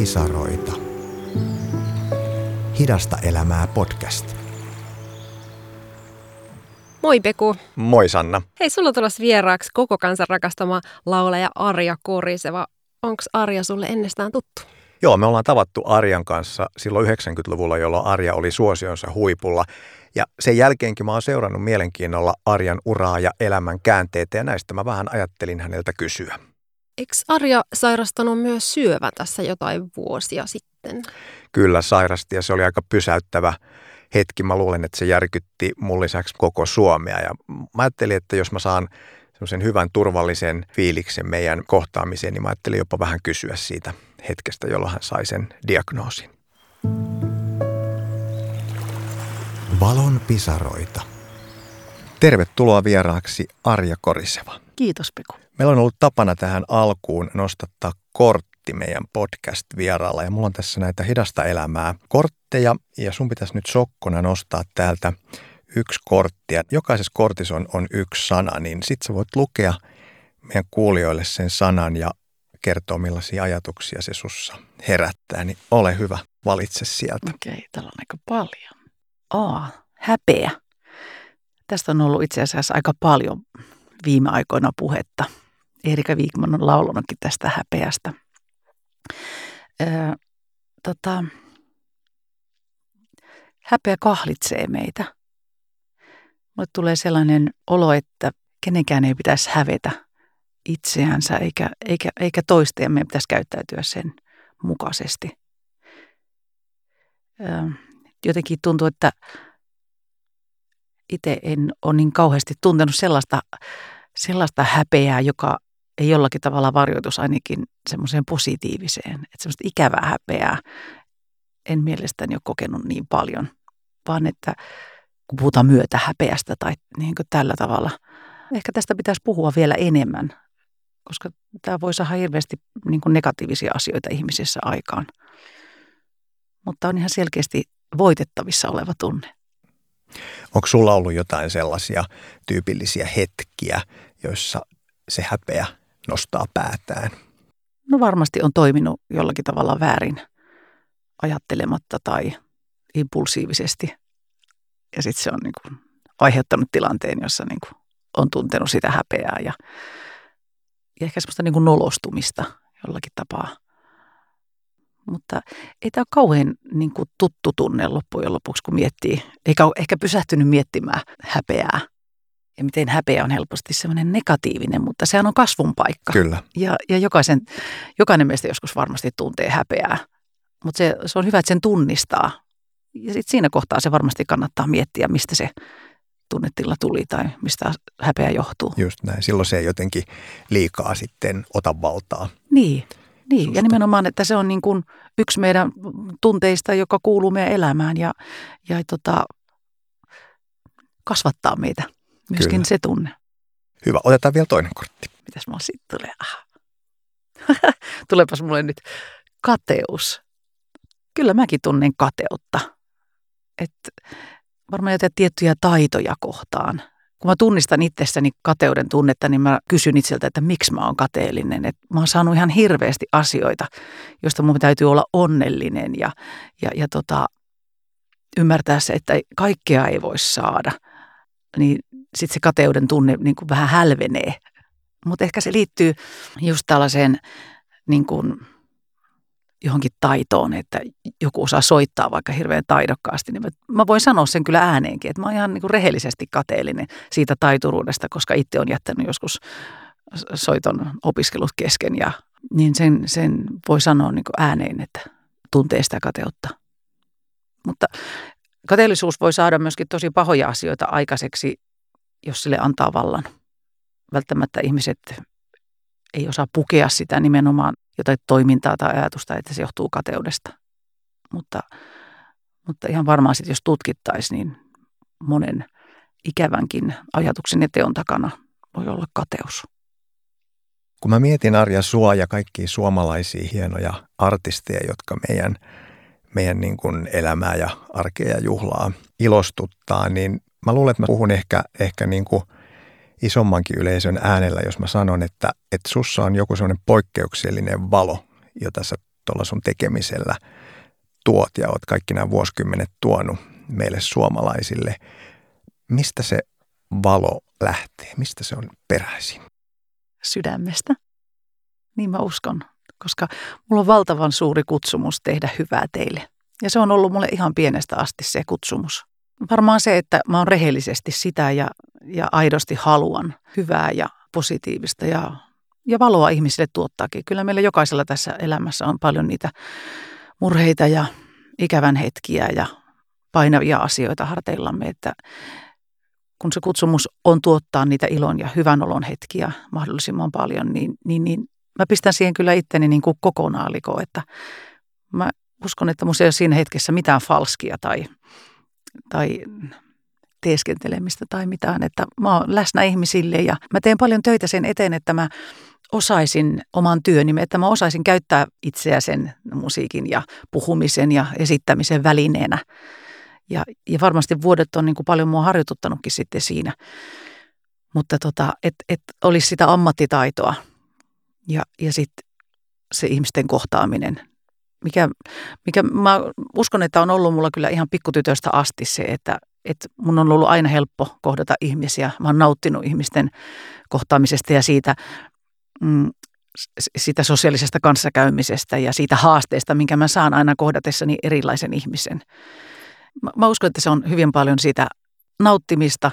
pisaroita. Hidasta elämää podcast. Moi Peku. Moi Sanna. Hei, sulla on tulossa vieraaksi koko kansan rakastama laulaja Arja Koriseva. Onko Arja sulle ennestään tuttu? Joo, me ollaan tavattu Arjan kanssa silloin 90-luvulla, jolloin Arja oli suosionsa huipulla. Ja sen jälkeenkin mä oon seurannut mielenkiinnolla Arjan uraa ja elämän käänteitä ja näistä mä vähän ajattelin häneltä kysyä. Eikö Arja sairastanut myös syövän tässä jotain vuosia sitten? Kyllä sairasti ja se oli aika pysäyttävä hetki. Mä luulen, että se järkytti mun lisäksi koko Suomea. Ja mä ajattelin, että jos mä saan semmoisen hyvän turvallisen fiiliksen meidän kohtaamiseen, niin mä ajattelin jopa vähän kysyä siitä hetkestä, jolloin hän sai sen diagnoosin. Valon pisaroita. Tervetuloa vieraaksi Arja Koriseva. Kiitos Peku. Meillä on ollut tapana tähän alkuun nostattaa kortti meidän podcast-vieraalla ja mulla on tässä näitä hidasta elämää kortteja ja sun pitäisi nyt sokkona nostaa täältä yksi kortti. Ja jokaisessa kortissa on, on yksi sana, niin sit sä voit lukea meidän kuulijoille sen sanan ja kertoa millaisia ajatuksia se sussa herättää, niin ole hyvä, valitse sieltä. Okei, okay, täällä on aika paljon. A, häpeä. Tästä on ollut itse asiassa aika paljon viime aikoina puhetta. Erika Viikman on laulanutkin tästä häpeästä. Öö, tota, häpeä kahlitsee meitä. Mulle tulee sellainen olo, että kenenkään ei pitäisi hävetä itseänsä eikä, eikä, eikä toista ja meidän pitäisi käyttäytyä sen mukaisesti. Öö, jotenkin tuntuu, että itse en ole niin kauheasti tuntenut sellaista, sellaista häpeää, joka ei jollakin tavalla varjoitus ainakin semmoiseen positiiviseen. Että semmoista ikävää häpeää en mielestäni ole kokenut niin paljon, vaan että kun puhutaan myötä häpeästä tai niin kuin tällä tavalla. Ehkä tästä pitäisi puhua vielä enemmän, koska tämä voi saada hirveästi niin kuin negatiivisia asioita ihmisissä aikaan. Mutta on ihan selkeästi voitettavissa oleva tunne. Onko sulla ollut jotain sellaisia tyypillisiä hetkiä, joissa se häpeä nostaa päätään? No varmasti on toiminut jollakin tavalla väärin ajattelematta tai impulsiivisesti. Ja sitten se on niin kuin aiheuttanut tilanteen, jossa niin kuin on tuntenut sitä häpeää ja, ja ehkä semmoista niin kuin nolostumista jollakin tapaa. Mutta ei tämä ole kauhean niin kuin tuttu tunne loppujen lopuksi, kun miettii, eikä ole ehkä pysähtynyt miettimään häpeää. Ja miten häpeä on helposti semmoinen negatiivinen, mutta sehän on kasvun paikka. Kyllä. Ja, ja jokaisen, jokainen meistä joskus varmasti tuntee häpeää. Mutta se, se on hyvä, että sen tunnistaa. Ja sitten siinä kohtaa se varmasti kannattaa miettiä, mistä se tunnetila tuli tai mistä häpeä johtuu. Just näin. Silloin se ei jotenkin liikaa sitten ota valtaa. Niin. Niin, susta. ja nimenomaan, että se on niin kuin yksi meidän tunteista, joka kuuluu meidän elämään ja, ja tota, kasvattaa meitä. Myöskin Kyllä. se tunne. Hyvä, otetaan vielä toinen kortti. Mitäs mulla sitten tulee? Aha. Tulepas mulle nyt kateus. Kyllä mäkin tunnen kateutta. Et varmaan jotain tiettyjä taitoja kohtaan kun mä tunnistan itsessäni kateuden tunnetta, niin mä kysyn itseltä, että miksi mä oon kateellinen. Et mä oon saanut ihan hirveästi asioita, joista mun täytyy olla onnellinen ja, ja, ja tota, ymmärtää se, että kaikkea ei voi saada. Niin sitten se kateuden tunne niin kuin vähän hälvenee. Mutta ehkä se liittyy just tällaiseen niin kuin johonkin taitoon, että joku osaa soittaa vaikka hirveän taidokkaasti, niin mä, voin sanoa sen kyllä ääneenkin, että mä oon ihan niin kuin rehellisesti kateellinen siitä taituruudesta, koska itse on jättänyt joskus soiton opiskelut kesken ja niin sen, sen voi sanoa niin kuin ääneen, että tuntee sitä kateutta. Mutta kateellisuus voi saada myöskin tosi pahoja asioita aikaiseksi, jos sille antaa vallan. Välttämättä ihmiset ei osaa pukea sitä nimenomaan jotain toimintaa tai ajatusta, että se johtuu kateudesta. Mutta, mutta ihan varmaan sitten, jos tutkittaisiin, niin monen ikävänkin ajatuksen ja teon takana voi olla kateus. Kun mä mietin Arja sua ja kaikkia suomalaisia hienoja artisteja, jotka meidän, meidän niin kuin elämää ja arkea ja juhlaa ilostuttaa, niin mä luulen, että mä puhun ehkä, ehkä niin kuin – isommankin yleisön äänellä, jos mä sanon, että, että sussa on joku sellainen poikkeuksellinen valo, jota sä tuolla sun tekemisellä tuot ja oot kaikki nämä vuosikymmenet tuonut meille suomalaisille. Mistä se valo lähtee? Mistä se on peräisin? Sydämestä. Niin mä uskon, koska mulla on valtavan suuri kutsumus tehdä hyvää teille. Ja se on ollut mulle ihan pienestä asti se kutsumus. Varmaan se, että mä oon rehellisesti sitä ja, ja aidosti haluan hyvää ja positiivista ja, ja valoa ihmisille tuottaakin. Kyllä meillä jokaisella tässä elämässä on paljon niitä murheita ja ikävän hetkiä ja painavia asioita harteillamme, että kun se kutsumus on tuottaa niitä ilon ja hyvän olon hetkiä mahdollisimman paljon, niin, niin, niin mä pistän siihen kyllä itteni niin kuin kokonaan liko, että mä uskon, että musta ei ole siinä hetkessä mitään falskia tai, tai teeskentelemistä tai mitään, että mä oon läsnä ihmisille ja mä teen paljon töitä sen eteen, että mä osaisin oman työni, että mä osaisin käyttää itseä sen musiikin ja puhumisen ja esittämisen välineenä. Ja, ja varmasti vuodet on niin kuin paljon mua harjoituttanutkin sitten siinä. Mutta tota, että et olisi sitä ammattitaitoa ja, ja sitten se ihmisten kohtaaminen. Mikä, mikä mä uskon, että on ollut mulla kyllä ihan pikkutytöstä asti se, että, että mun on ollut aina helppo kohdata ihmisiä. Mä oon nauttinut ihmisten kohtaamisesta ja siitä, mm, siitä sosiaalisesta kanssakäymisestä ja siitä haasteesta, minkä mä saan aina kohdatessani erilaisen ihmisen. Mä, mä uskon, että se on hyvin paljon siitä nauttimista.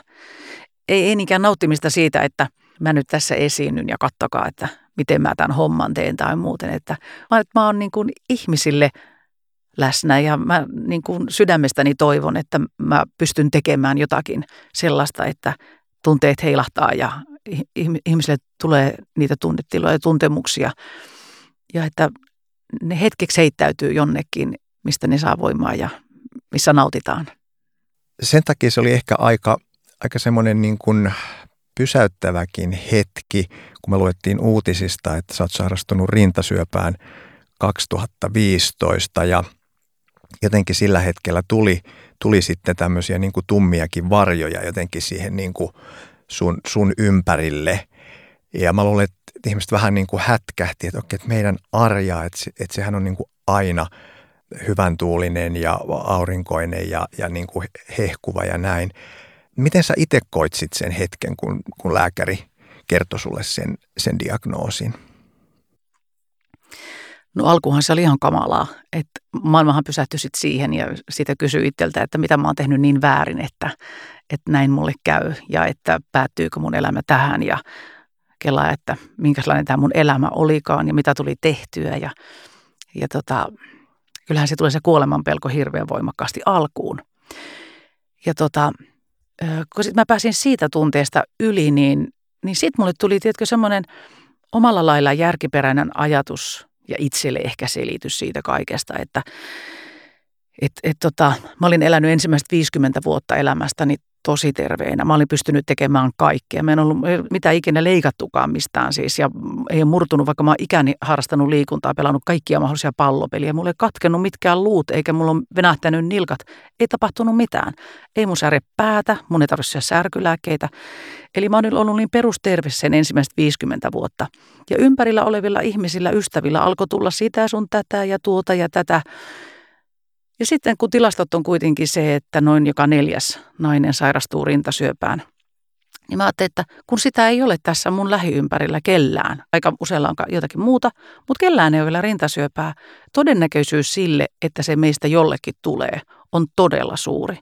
Ei, ei niinkään nauttimista siitä, että mä nyt tässä esiinnyn ja kattokaa, että miten mä tämän homman teen tai muuten. Että, vaan että mä oon niin kuin ihmisille läsnä ja mä niin kuin sydämestäni toivon, että mä pystyn tekemään jotakin sellaista, että tunteet heilahtaa ja ihmisille tulee niitä tunnetiloja ja tuntemuksia ja että ne hetkeksi heittäytyy jonnekin, mistä ne saa voimaa ja missä nautitaan. Sen takia se oli ehkä aika, aika semmoinen niin kuin pysäyttäväkin hetki, kun me luettiin uutisista, että sä oot sairastunut rintasyöpään 2015 ja jotenkin sillä hetkellä tuli, tuli sitten tämmöisiä niin kuin tummiakin varjoja jotenkin siihen niin kuin sun, sun ympärille. Ja mä luulen, että ihmiset vähän niin kuin hätkähti, että okei, että meidän arja, että, että sehän on niin kuin aina hyvän tuulinen ja aurinkoinen ja, ja niin kuin hehkuva ja näin. Miten sä itse koit sit sen hetken, kun, kun lääkäri kertoi sulle sen, sen diagnoosin? No alkuhan se oli ihan kamalaa, että maailmahan pysähtyi sit siihen ja sitä kysyi itseltä, että mitä mä oon tehnyt niin väärin, että, että näin mulle käy ja että päättyykö mun elämä tähän ja kelaa, että minkälainen tämä mun elämä olikaan ja mitä tuli tehtyä ja, ja tota, kyllähän se tulee se kuoleman pelko hirveän voimakkaasti alkuun. Ja tota, kun sitten mä pääsin siitä tunteesta yli, niin, niin sitten mulle tuli, tiedätkö, semmoinen omalla lailla järkiperäinen ajatus ja itselle ehkä selitys siitä kaikesta, että et, et tota, mä olin elänyt ensimmäiset 50 vuotta elämästäni tosi terveenä. Mä olin pystynyt tekemään kaikkea. Mä en ollut mitään ikinä leikattukaan mistään siis ja ei ole murtunut, vaikka mä oon ikäni harrastanut liikuntaa, pelannut kaikkia mahdollisia pallopeliä. Mulla ei katkennut mitkään luut eikä mulla ole venähtänyt nilkat. Ei tapahtunut mitään. Ei mun särje päätä, mun ei tarvitse särkylääkkeitä. Eli mä olin ollut niin perusterve sen ensimmäiset 50 vuotta. Ja ympärillä olevilla ihmisillä, ystävillä alkoi tulla sitä sun tätä ja tuota ja tätä. Ja sitten kun tilastot on kuitenkin se, että noin joka neljäs nainen sairastuu rintasyöpään, niin mä ajattelin, että kun sitä ei ole tässä mun lähiympärillä kellään, aika usealla on jotakin muuta, mutta kellään ei ole vielä rintasyöpää, todennäköisyys sille, että se meistä jollekin tulee, on todella suuri.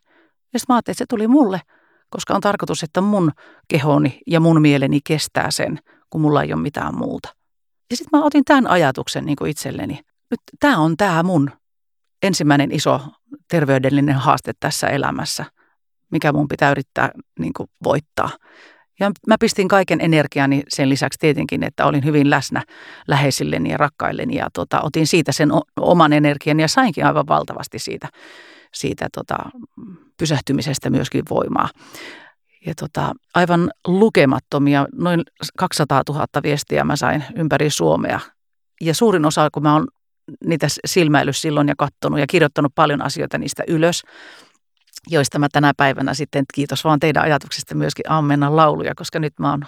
Ja sitten mä ajattelin, että se tuli mulle, koska on tarkoitus, että mun kehoni ja mun mieleni kestää sen, kun mulla ei ole mitään muuta. Ja sitten mä otin tämän ajatuksen niin kuin itselleni. Nyt tämä on tämä mun ensimmäinen iso terveydellinen haaste tässä elämässä, mikä mun pitää yrittää niin kuin voittaa. Ja mä pistin kaiken energiani sen lisäksi tietenkin, että olin hyvin läsnä läheisilleni ja rakkailleni ja tota, otin siitä sen oman energian ja sainkin aivan valtavasti siitä, siitä tota, pysähtymisestä myöskin voimaa. Ja tota, aivan lukemattomia, noin 200 000 viestiä mä sain ympäri Suomea. Ja suurin osa, kun mä oon niitä silmäillyt silloin ja katsonut ja kirjoittanut paljon asioita niistä ylös, joista mä tänä päivänä sitten, kiitos vaan teidän ajatuksista myöskin ammennan lauluja, koska nyt mä oon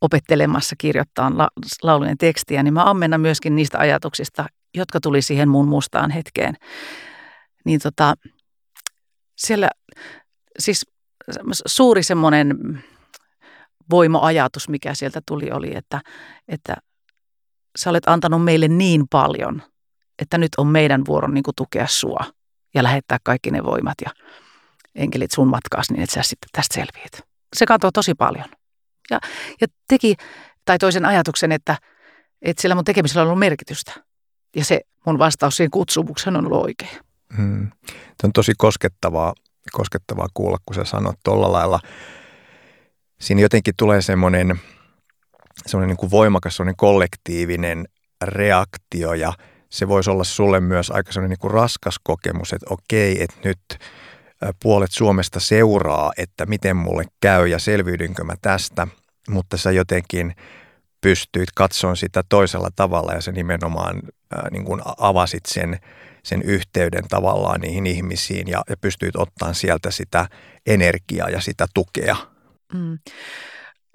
opettelemassa kirjoittaa la, laulujen tekstiä, niin mä ammennan myöskin niistä ajatuksista jotka tuli siihen mun mustaan hetkeen. Niin tota, siellä siis suuri semmoinen voimaajatus, mikä sieltä tuli, oli, että, että sä olet antanut meille niin paljon, että nyt on meidän vuoro niin kuin tukea sua ja lähettää kaikki ne voimat ja enkelit sun matkaas niin, että sä sitten tästä selviät. Se kantoi tosi paljon. Ja, ja teki, tai toisen ajatuksen, että, että sillä mun tekemisellä on ollut merkitystä. Ja se mun vastaus siihen kutsumukseen on ollut oikein. Hmm. Tämä on tosi koskettavaa, koskettavaa kuulla, kun sä sanot tuolla lailla. Siinä jotenkin tulee semmoinen, semmoinen niin kuin voimakas, semmoinen kollektiivinen reaktio ja se voisi olla sulle myös aika semmoinen niin raskas kokemus, että okei, että nyt puolet Suomesta seuraa, että miten mulle käy ja selviydynkö mä tästä, mutta sä jotenkin pystyit katsomaan sitä toisella tavalla ja se nimenomaan ää, niin kuin avasit sen, sen yhteyden tavallaan niihin ihmisiin ja, ja pystyit ottamaan sieltä sitä energiaa ja sitä tukea. Mm.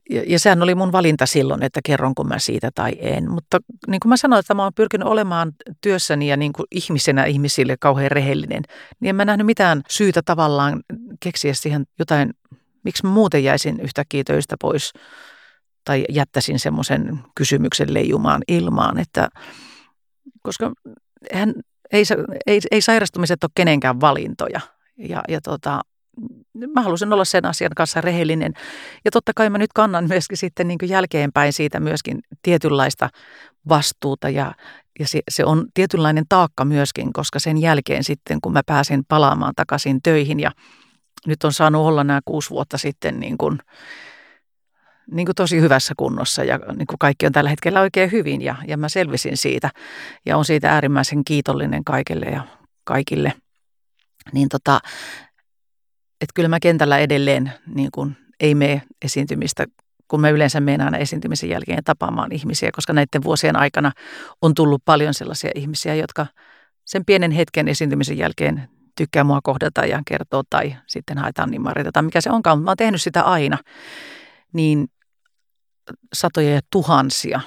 Ja, ja sehän oli mun valinta silloin, että kerronko mä siitä tai en. Mutta niin kuin mä sanoin, että mä oon pyrkinyt olemaan työssäni ja niin kuin ihmisenä ihmisille kauhean rehellinen, niin en mä nähnyt mitään syytä tavallaan keksiä siihen jotain, miksi mä muuten jäisin yhtäkkiä töistä pois tai jättäisin semmoisen kysymyksen leijumaan ilmaan, että koska hän, ei, ei, ei sairastumiset ole kenenkään valintoja. Ja, ja tota, mä halusin olla sen asian kanssa rehellinen. Ja totta kai mä nyt kannan myöskin sitten niin jälkeenpäin siitä myöskin tietynlaista vastuuta ja, ja se, se on tietynlainen taakka myöskin, koska sen jälkeen sitten kun mä pääsin palaamaan takaisin töihin ja nyt on saanut olla nämä kuusi vuotta sitten niin kuin, niin kuin tosi hyvässä kunnossa ja niin kuin kaikki on tällä hetkellä oikein hyvin ja, ja mä selvisin siitä ja on siitä äärimmäisen kiitollinen kaikille ja kaikille. Niin tota, että kyllä mä kentällä edelleen niin kuin ei mene esiintymistä, kun mä yleensä menen aina esiintymisen jälkeen tapaamaan ihmisiä, koska näiden vuosien aikana on tullut paljon sellaisia ihmisiä, jotka sen pienen hetken esiintymisen jälkeen tykkää mua kohdata ja kertoo tai sitten haetaan nimmareita tai mikä se onkaan, mutta mä oon tehnyt sitä aina. Niin satoja ja tuhansia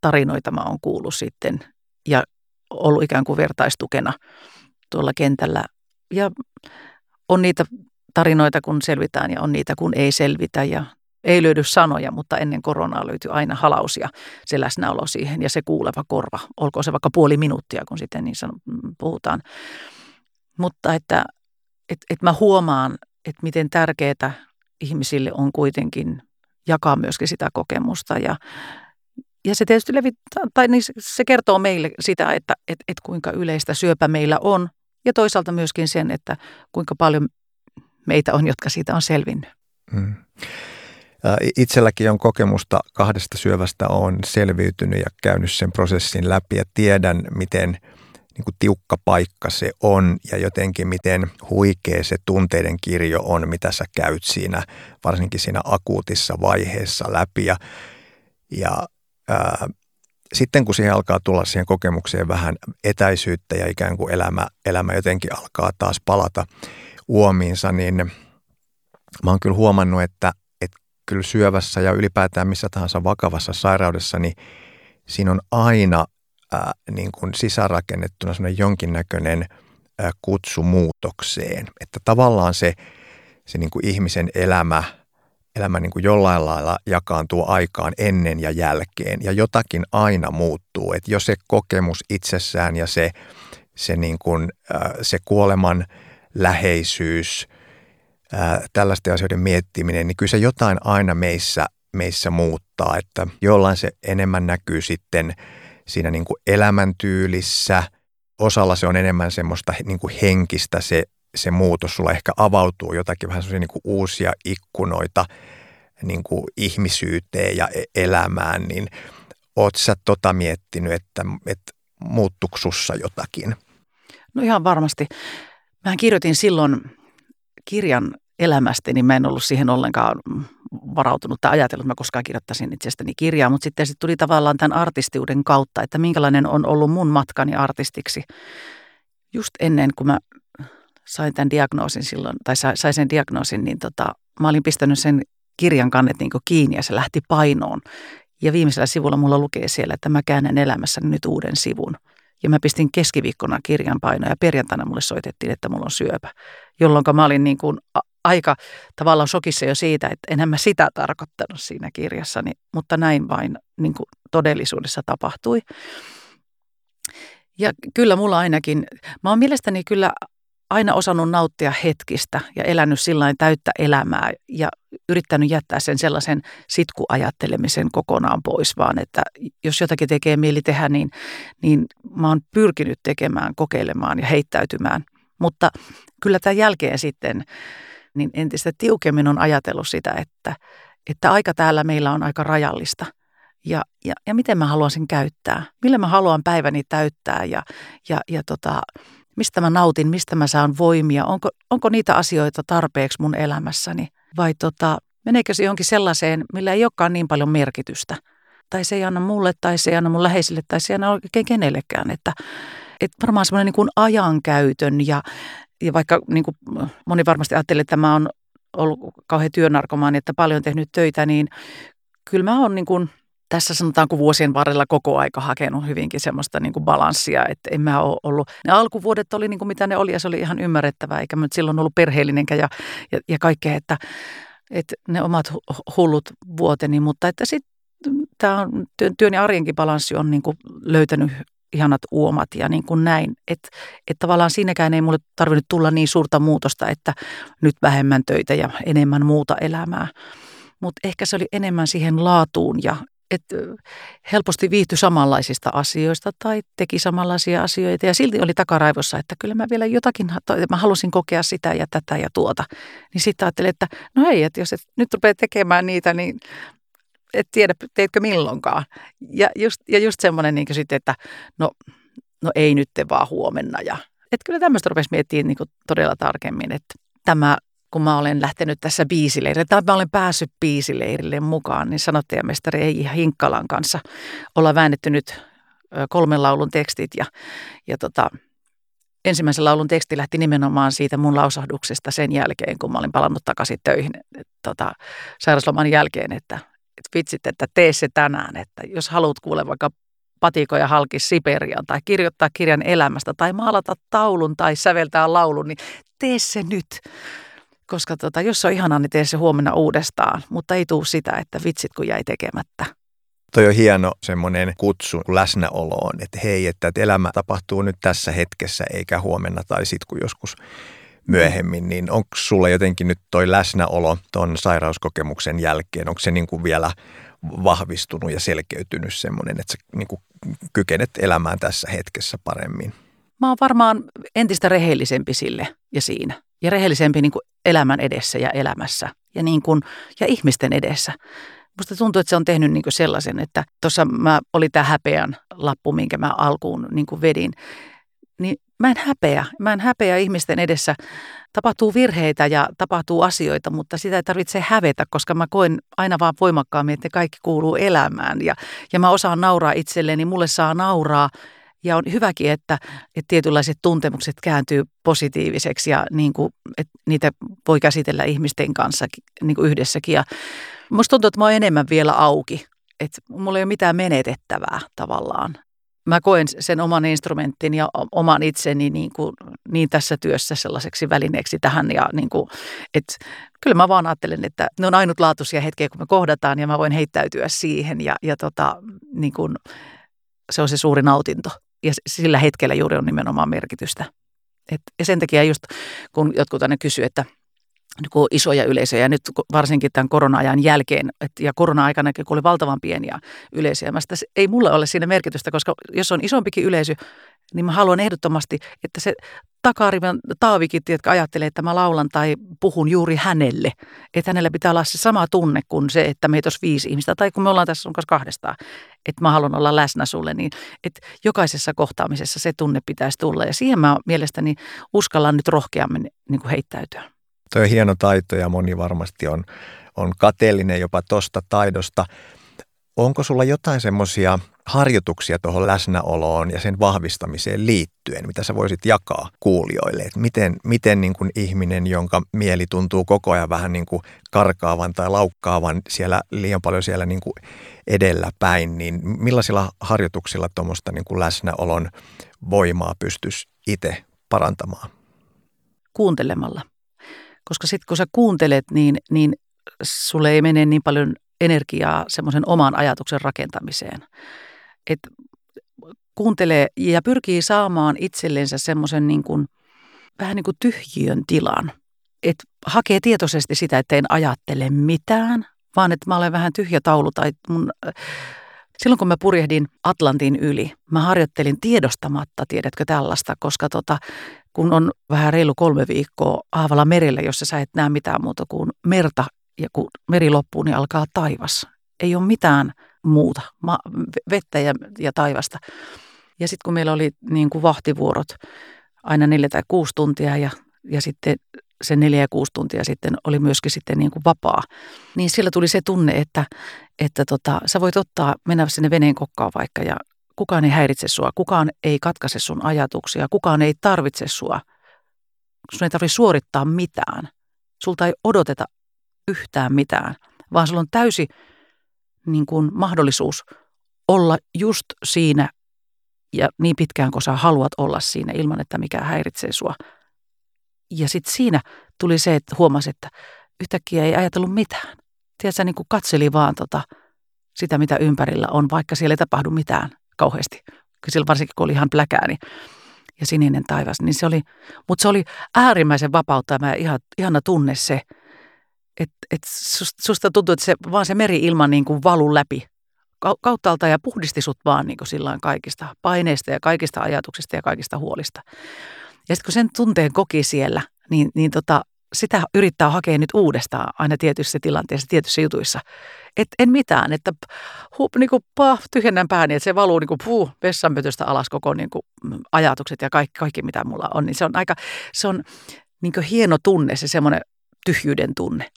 tarinoita mä oon kuullut sitten ja ollut ikään kuin vertaistukena tuolla kentällä. Ja on niitä tarinoita, kun selvitään ja on niitä, kun ei selvitä ja ei löydy sanoja, mutta ennen koronaa löytyy aina halaus ja se läsnäolo siihen ja se kuuleva korva. Olkoon se vaikka puoli minuuttia, kun sitten niin sanon, mm, puhutaan. Mutta että et, et mä huomaan, että miten tärkeää ihmisille on kuitenkin jakaa myöskin sitä kokemusta ja, ja se tietysti levittää, tai niin se kertoo meille sitä, että et, et kuinka yleistä syöpä meillä on ja toisaalta myöskin sen, että kuinka paljon meitä on, jotka siitä on selvinnyt. Mm. Itselläkin on kokemusta kahdesta syövästä, on selviytynyt ja käynyt sen prosessin läpi ja tiedän, miten niin kuin tiukka paikka se on ja jotenkin miten huikea se tunteiden kirjo on, mitä sä käyt siinä, varsinkin siinä akuutissa vaiheessa läpi. Ja, ja ää, sitten kun siihen alkaa tulla siihen kokemukseen vähän etäisyyttä ja ikään kuin elämä, elämä jotenkin alkaa taas palata – uomiinsa, niin mä oon kyllä huomannut, että, että kyllä syövässä ja ylipäätään missä tahansa vakavassa sairaudessa, niin siinä on aina ää, niin kuin sisäänrakennettuna sellainen jonkinnäköinen ää, kutsu muutokseen. Että tavallaan se, se niin kuin ihmisen elämä, elämä niin kuin jollain lailla jakaantuu aikaan ennen ja jälkeen ja jotakin aina muuttuu. Että jos se kokemus itsessään ja se, se, niin kuin, ää, se kuoleman – läheisyys, ää, tällaisten asioiden miettiminen, niin kyllä se jotain aina meissä, meissä muuttaa, että jollain se enemmän näkyy sitten siinä niin kuin elämäntyylissä, osalla se on enemmän semmoista niin kuin henkistä se, se muutos, sulla ehkä avautuu jotakin vähän semmoisia niin kuin uusia ikkunoita niin kuin ihmisyyteen ja e-, elämään, niin oot sä tota miettinyt, että, että muuttuuko sussa jotakin? No ihan varmasti. Mä kirjoitin silloin kirjan elämästä, niin mä en ollut siihen ollenkaan varautunut tai ajatellut, että mä koskaan kirjoittaisin itsestäni kirjaa, mutta sitten se tuli tavallaan tämän artistiuden kautta, että minkälainen on ollut mun matkani artistiksi. Just ennen kuin mä sain tämän diagnoosin silloin, tai sain sen diagnoosin, niin tota, mä olin pistänyt sen kirjan kannet niin kiinni ja se lähti painoon. Ja viimeisellä sivulla mulla lukee siellä, että mä käännän elämässäni nyt uuden sivun. Ja mä pistin keskiviikkona kirjan painoa ja perjantaina mulle soitettiin, että mulla on syöpä. Jolloin mä olin niin kuin aika tavallaan shokissa jo siitä, että enhän mä sitä tarkoittanut siinä kirjassani, mutta näin vain niin kuin todellisuudessa tapahtui. Ja kyllä mulla ainakin, mä oon mielestäni kyllä aina osannut nauttia hetkistä ja elänyt sillä täyttä elämää ja yrittänyt jättää sen sellaisen sitkuajattelemisen kokonaan pois, vaan että jos jotakin tekee mieli tehdä, niin, niin mä oon pyrkinyt tekemään, kokeilemaan ja heittäytymään. Mutta kyllä tämän jälkeen sitten niin entistä tiukemmin on ajatellut sitä, että, että aika täällä meillä on aika rajallista. Ja, ja, ja miten mä haluan sen käyttää, millä mä haluan päiväni täyttää ja, ja, ja tota, mistä mä nautin, mistä mä saan voimia, onko, onko niitä asioita tarpeeksi mun elämässäni vai tota, meneekö se johonkin sellaiseen, millä ei olekaan niin paljon merkitystä. Tai se ei anna mulle, tai se ei anna mun läheisille, tai se ei anna oikein kenellekään. Että, että varmaan semmoinen niin kuin ajankäytön ja, ja vaikka niin kuin moni varmasti ajattelee, että mä oon ollut kauhean työnarkomaani, että paljon tehnyt töitä, niin kyllä mä oon niin kuin – tässä sanotaanko vuosien varrella koko aika hakenut hyvinkin semmoista niin kuin balanssia, että en mä ole ollut, ne alkuvuodet oli niin kuin mitä ne oli ja se oli ihan ymmärrettävää, eikä mä silloin ollut perheellinenkään ja, ja, ja kaikkea, että, että ne omat hullut vuoteni, mutta että sitten tämä työn, työn ja arjenkin balanssi on niin kuin löytänyt ihanat uomat ja niin kuin näin. Että et tavallaan siinäkään ei mulle tarvinnut tulla niin suurta muutosta, että nyt vähemmän töitä ja enemmän muuta elämää. Mutta ehkä se oli enemmän siihen laatuun ja että helposti viihtyi samanlaisista asioista tai teki samanlaisia asioita ja silti oli takaraivossa, että kyllä mä vielä jotakin, mä halusin kokea sitä ja tätä ja tuota. Niin sitten ajattelin, että no ei, että jos et nyt rupeat tekemään niitä, niin et tiedä, teetkö milloinkaan. Ja just, ja just semmoinen niin sitten, että no, no ei nyt vaan huomenna. Ja, että kyllä tämmöistä rupesi miettimään niin todella tarkemmin, että tämä kun mä olen lähtenyt tässä biisileirille, tai mä olen päässyt biisileirille mukaan, niin sanottajamestari Eiji Hinkkalan kanssa olla väännetty nyt kolmen laulun tekstit ja, ja tota, ensimmäisen laulun teksti lähti nimenomaan siitä mun lausahduksesta sen jälkeen, kun mä olin palannut takaisin töihin tota, sairausloman jälkeen, että et vitsit, että tee se tänään, että jos haluat kuule vaikka patikoja halki Siperiaan tai kirjoittaa kirjan elämästä tai maalata taulun tai säveltää laulun, niin tee se nyt koska tota, jos se on ihanaa, niin tee se huomenna uudestaan, mutta ei tuu sitä, että vitsit kun jäi tekemättä. Toi on hieno semmoinen kutsu läsnäoloon, että hei, että elämä tapahtuu nyt tässä hetkessä eikä huomenna tai sitten kun joskus myöhemmin, niin onko sulla jotenkin nyt toi läsnäolo ton sairauskokemuksen jälkeen, onko se niin kuin vielä vahvistunut ja selkeytynyt semmoinen, että sä niin kuin kykenet elämään tässä hetkessä paremmin? Mä oon varmaan entistä rehellisempi sille ja siinä ja rehellisempi niin kuin elämän edessä ja elämässä ja, niin kuin, ja ihmisten edessä. Musta tuntuu, että se on tehnyt niin kuin sellaisen, että tuossa mä oli tämä häpeän lappu, minkä mä alkuun niin kuin vedin. Niin mä en häpeä. Mä en häpeä ihmisten edessä. Tapahtuu virheitä ja tapahtuu asioita, mutta sitä ei tarvitse hävetä, koska mä koen aina vaan voimakkaammin, että kaikki kuuluu elämään. Ja, ja mä osaan nauraa itselleni, mulle saa nauraa ja on hyväkin, että, että tietynlaiset tuntemukset kääntyy positiiviseksi ja niin kuin, että niitä voi käsitellä ihmisten kanssa niin kuin yhdessäkin. Ja musta tuntuu, että mä oon enemmän vielä auki. Että mulla ei ole mitään menetettävää tavallaan. Mä koen sen oman instrumentin ja oman itseni niin, kuin, niin tässä työssä sellaiseksi välineeksi tähän. Ja niin kuin, että kyllä mä vaan ajattelen, että ne on ainutlaatuisia hetkiä, kun me kohdataan ja mä voin heittäytyä siihen. Ja, ja tota, niin kuin, se on se suuri nautinto ja sillä hetkellä juuri on nimenomaan merkitystä. Et, ja sen takia just kun jotkut aina kysyy, että kun isoja yleisöjä, nyt varsinkin tämän korona-ajan jälkeen, et, ja korona-aikana, kun oli valtavan pieniä yleisöjä, mä sitä, ei mulle ole siinä merkitystä, koska jos on isompikin yleisö, niin mä haluan ehdottomasti, että se takarivan Taavikin, jotka ajattelee, että mä laulan tai puhun juuri hänelle. Että hänellä pitää olla se sama tunne kuin se, että meitä olisi viisi ihmistä tai kun me ollaan tässä sun kanssa kahdestaan. Että mä haluan olla läsnä sulle, niin että jokaisessa kohtaamisessa se tunne pitäisi tulla. Ja siihen mä mielestäni uskallan nyt rohkeammin niin kuin heittäytyä. Tuo on hieno taito ja moni varmasti on, on kateellinen jopa tosta taidosta. Onko sulla jotain semmoisia harjoituksia tuohon läsnäoloon ja sen vahvistamiseen liittyen, mitä sä voisit jakaa kuulijoille, että miten, miten niin kuin ihminen, jonka mieli tuntuu koko ajan vähän niin kuin karkaavan tai laukkaavan siellä liian paljon siellä niin kuin edellä päin, niin millaisilla harjoituksilla tuommoista niin kuin läsnäolon voimaa pystyisi itse parantamaan? Kuuntelemalla. Koska sitten kun sä kuuntelet, niin, niin sulle ei mene niin paljon energiaa semmoisen oman ajatuksen rakentamiseen. Et kuuntelee ja pyrkii saamaan itsellensä semmoisen niin kuin, vähän niin kuin tyhjiön tilan. Et hakee tietoisesti sitä, että en ajattele mitään, vaan että mä olen vähän tyhjä taulu tai mun Silloin kun mä purjehdin Atlantin yli, mä harjoittelin tiedostamatta, tiedätkö tällaista, koska tota, kun on vähän reilu kolme viikkoa aavalla merellä, jossa sä et näe mitään muuta kuin merta ja kun meri loppuu, niin alkaa taivas. Ei ole mitään muuta, ma- vettä ja, ja taivasta. Ja sitten kun meillä oli niin kuin vahtivuorot aina neljä tai kuusi tuntia ja, ja sitten se neljä ja kuusi tuntia sitten oli myöskin sitten niin kuin vapaa, niin sillä tuli se tunne, että, että tota, sä voit ottaa, mennä sinne veneen kokkaan vaikka ja kukaan ei häiritse sua, kukaan ei katkaise sun ajatuksia, kukaan ei tarvitse sua. Sun ei tarvitse suorittaa mitään. Sulta ei odoteta yhtään mitään, vaan sulla on täysi niin kuin, mahdollisuus olla just siinä ja niin pitkään kuin sä haluat olla siinä ilman, että mikä häiritsee sua. Ja sitten siinä tuli se, että huomasi, että yhtäkkiä ei ajatellut mitään. Tiedätkö, niin kuin katseli vaan tota, sitä, mitä ympärillä on, vaikka siellä ei tapahdu mitään kauheasti. Silloin varsinkin, kun oli ihan pläkää niin, ja sininen taivas, niin se oli, mutta se oli äärimmäisen vapauttava ja ihan, ihana tunne se, että et susta, tuntui, että se, vaan se meri-ilma niin kuin valu läpi kauttaalta ja puhdisti sut vaan niin kuin kaikista paineista ja kaikista ajatuksista ja kaikista huolista. Ja sitten kun sen tunteen koki siellä, niin, niin tota, sitä yrittää hakea nyt uudestaan aina tietyissä tilanteissa, tietyissä jutuissa. Et en mitään, että hu, niin kuin, pah, tyhjennän pääni, että se valuu niin puh, vessanpötöstä alas koko niin kuin, ajatukset ja kaikki, kaikki, mitä mulla on. Niin se on aika, se on niin hieno tunne, se semmoinen tyhjyyden tunne.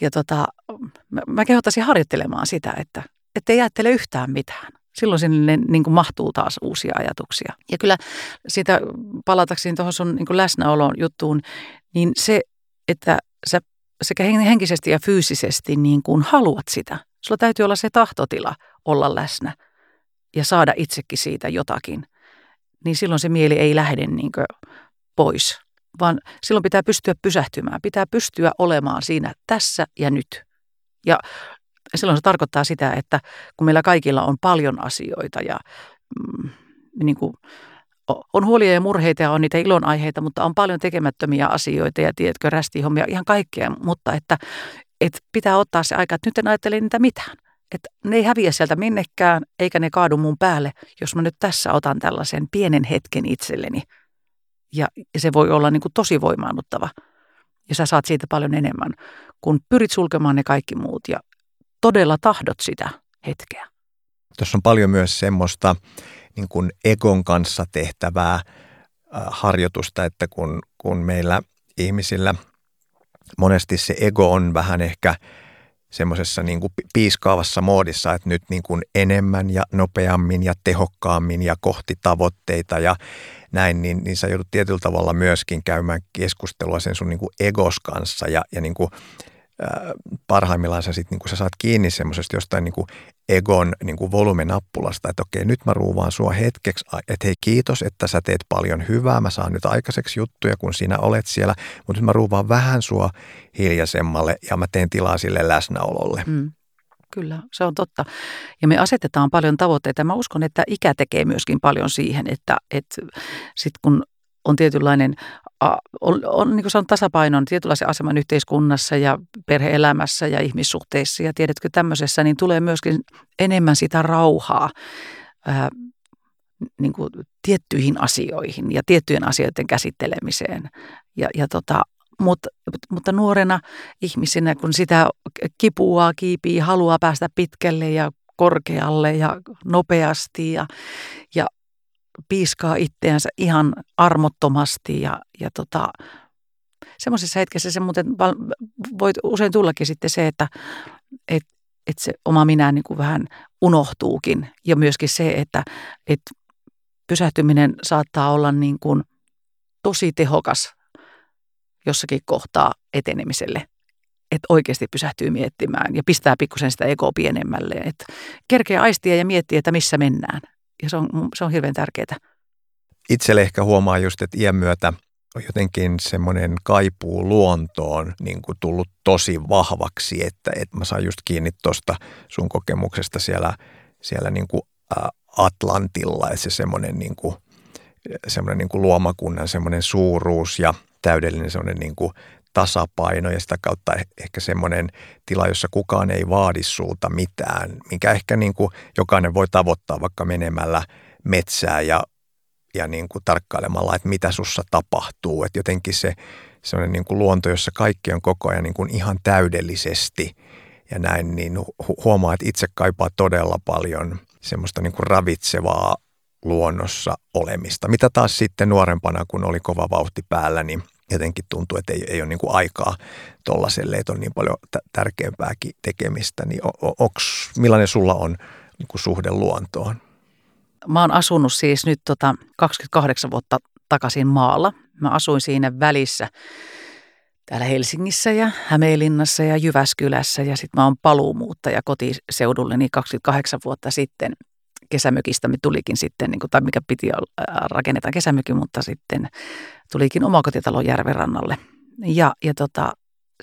Ja tota, mä, mä kehottaisin harjoittelemaan sitä, että ei ajattele yhtään mitään silloin sinne niin kuin mahtuu taas uusia ajatuksia. Ja kyllä siitä palatakseni tuohon sun niin kuin läsnäolon juttuun, niin se, että sä sekä henkisesti ja fyysisesti niin kuin haluat sitä. Sulla täytyy olla se tahtotila olla läsnä ja saada itsekin siitä jotakin. Niin silloin se mieli ei lähde niin pois, vaan silloin pitää pystyä pysähtymään. Pitää pystyä olemaan siinä tässä ja nyt. Ja silloin se tarkoittaa sitä, että kun meillä kaikilla on paljon asioita ja mm, niin kuin, on huolia ja murheita ja on niitä ilonaiheita, mutta on paljon tekemättömiä asioita ja tiedätkö, rästihommia, ihan kaikkea, mutta että, että pitää ottaa se aika, että nyt en ajattele niitä mitään. Että ne ei häviä sieltä minnekään, eikä ne kaadu mun päälle, jos mä nyt tässä otan tällaisen pienen hetken itselleni. Ja, se voi olla niin kuin tosi voimaannuttava. Ja sä saat siitä paljon enemmän, kun pyrit sulkemaan ne kaikki muut ja todella tahdot sitä hetkeä. Tuossa on paljon myös semmoista niin kuin egon kanssa tehtävää äh, harjoitusta, että kun, kun meillä ihmisillä monesti se ego on vähän ehkä semmoisessa niin kuin piiskaavassa moodissa, että nyt niin kuin enemmän ja nopeammin ja tehokkaammin ja kohti tavoitteita ja näin, niin, niin sä joudut tietyllä tavalla myöskin käymään keskustelua sen sun niin kuin egos kanssa ja, ja niin kuin parhaimmillaan sä, sit, niin sä saat kiinni semmoisesta jostain niin kuin egon niin kuin volumenappulasta, että okei, nyt mä ruuvaan sua hetkeksi, että hei kiitos, että sä teet paljon hyvää, mä saan nyt aikaiseksi juttuja, kun sinä olet siellä, mutta nyt mä ruuvaan vähän sua hiljaisemmalle ja mä teen tilaa sille läsnäololle. Mm. Kyllä, se on totta. Ja me asetetaan paljon tavoitteita. Mä uskon, että ikä tekee myöskin paljon siihen, että, että sit kun on tietynlainen on, on niin kuin saanut tasapainon tietynlaisen aseman yhteiskunnassa ja perheelämässä ja ihmissuhteissa ja tiedätkö tämmöisessä, niin tulee myöskin enemmän sitä rauhaa ää, niin kuin tiettyihin asioihin ja tiettyjen asioiden käsittelemiseen. Ja, ja tota, mutta, mutta nuorena ihmisenä, kun sitä kipua, kiipii, haluaa päästä pitkälle ja korkealle ja nopeasti ja, ja piiskaa itseänsä ihan armottomasti ja, ja tota, semmoisessa hetkessä se muuten voit usein tullakin sitten se, että et, että se oma minä niin kuin vähän unohtuukin. Ja myöskin se, että, että pysähtyminen saattaa olla niin kuin tosi tehokas jossakin kohtaa etenemiselle. Että oikeasti pysähtyy miettimään ja pistää pikkusen sitä ekoa pienemmälle. Että kerkeä aistia ja miettiä, että missä mennään. Ja se on, se on hirveän tärkeää. Itselle ehkä huomaa just, että iän myötä on jotenkin semmoinen kaipuu luontoon niin kuin tullut tosi vahvaksi, että, että mä saan just kiinni tuosta sun kokemuksesta siellä, siellä niin kuin Atlantilla, että se semmoinen, niin kuin, semmoinen niin kuin luomakunnan semmoinen suuruus ja täydellinen semmoinen niin kuin tasapaino ja sitä kautta ehkä semmoinen tila, jossa kukaan ei vaadi sulta mitään, minkä ehkä niin kuin jokainen voi tavoittaa vaikka menemällä metsää ja ja niin kuin tarkkailemalla, että mitä sussa tapahtuu. Että jotenkin se sellainen niin kuin luonto, jossa kaikki on koko ajan niin kuin ihan täydellisesti ja näin, niin huomaa, että itse kaipaa todella paljon semmoista niin kuin ravitsevaa luonnossa olemista. Mitä taas sitten nuorempana, kun oli kova vauhti päällä, niin jotenkin tuntuu, että ei, ei ole niin kuin aikaa tuollaiselle, että on niin paljon tärkeämpääkin tekemistä. Niin onks, millainen sulla on niin kuin suhde luontoon? Mä oon asunut siis nyt tota 28 vuotta takaisin maalla. Mä asuin siinä välissä täällä Helsingissä ja Hämeenlinnassa ja Jyväskylässä ja sitten mä oon paluumuuttaja kotiseudulleni 28 vuotta sitten. Kesämökistä me tulikin sitten, niin kuin, tai mikä piti rakennetaan kesämökin, mutta sitten tulikin omakotitalo Järvenrannalle. Ja, ja tota,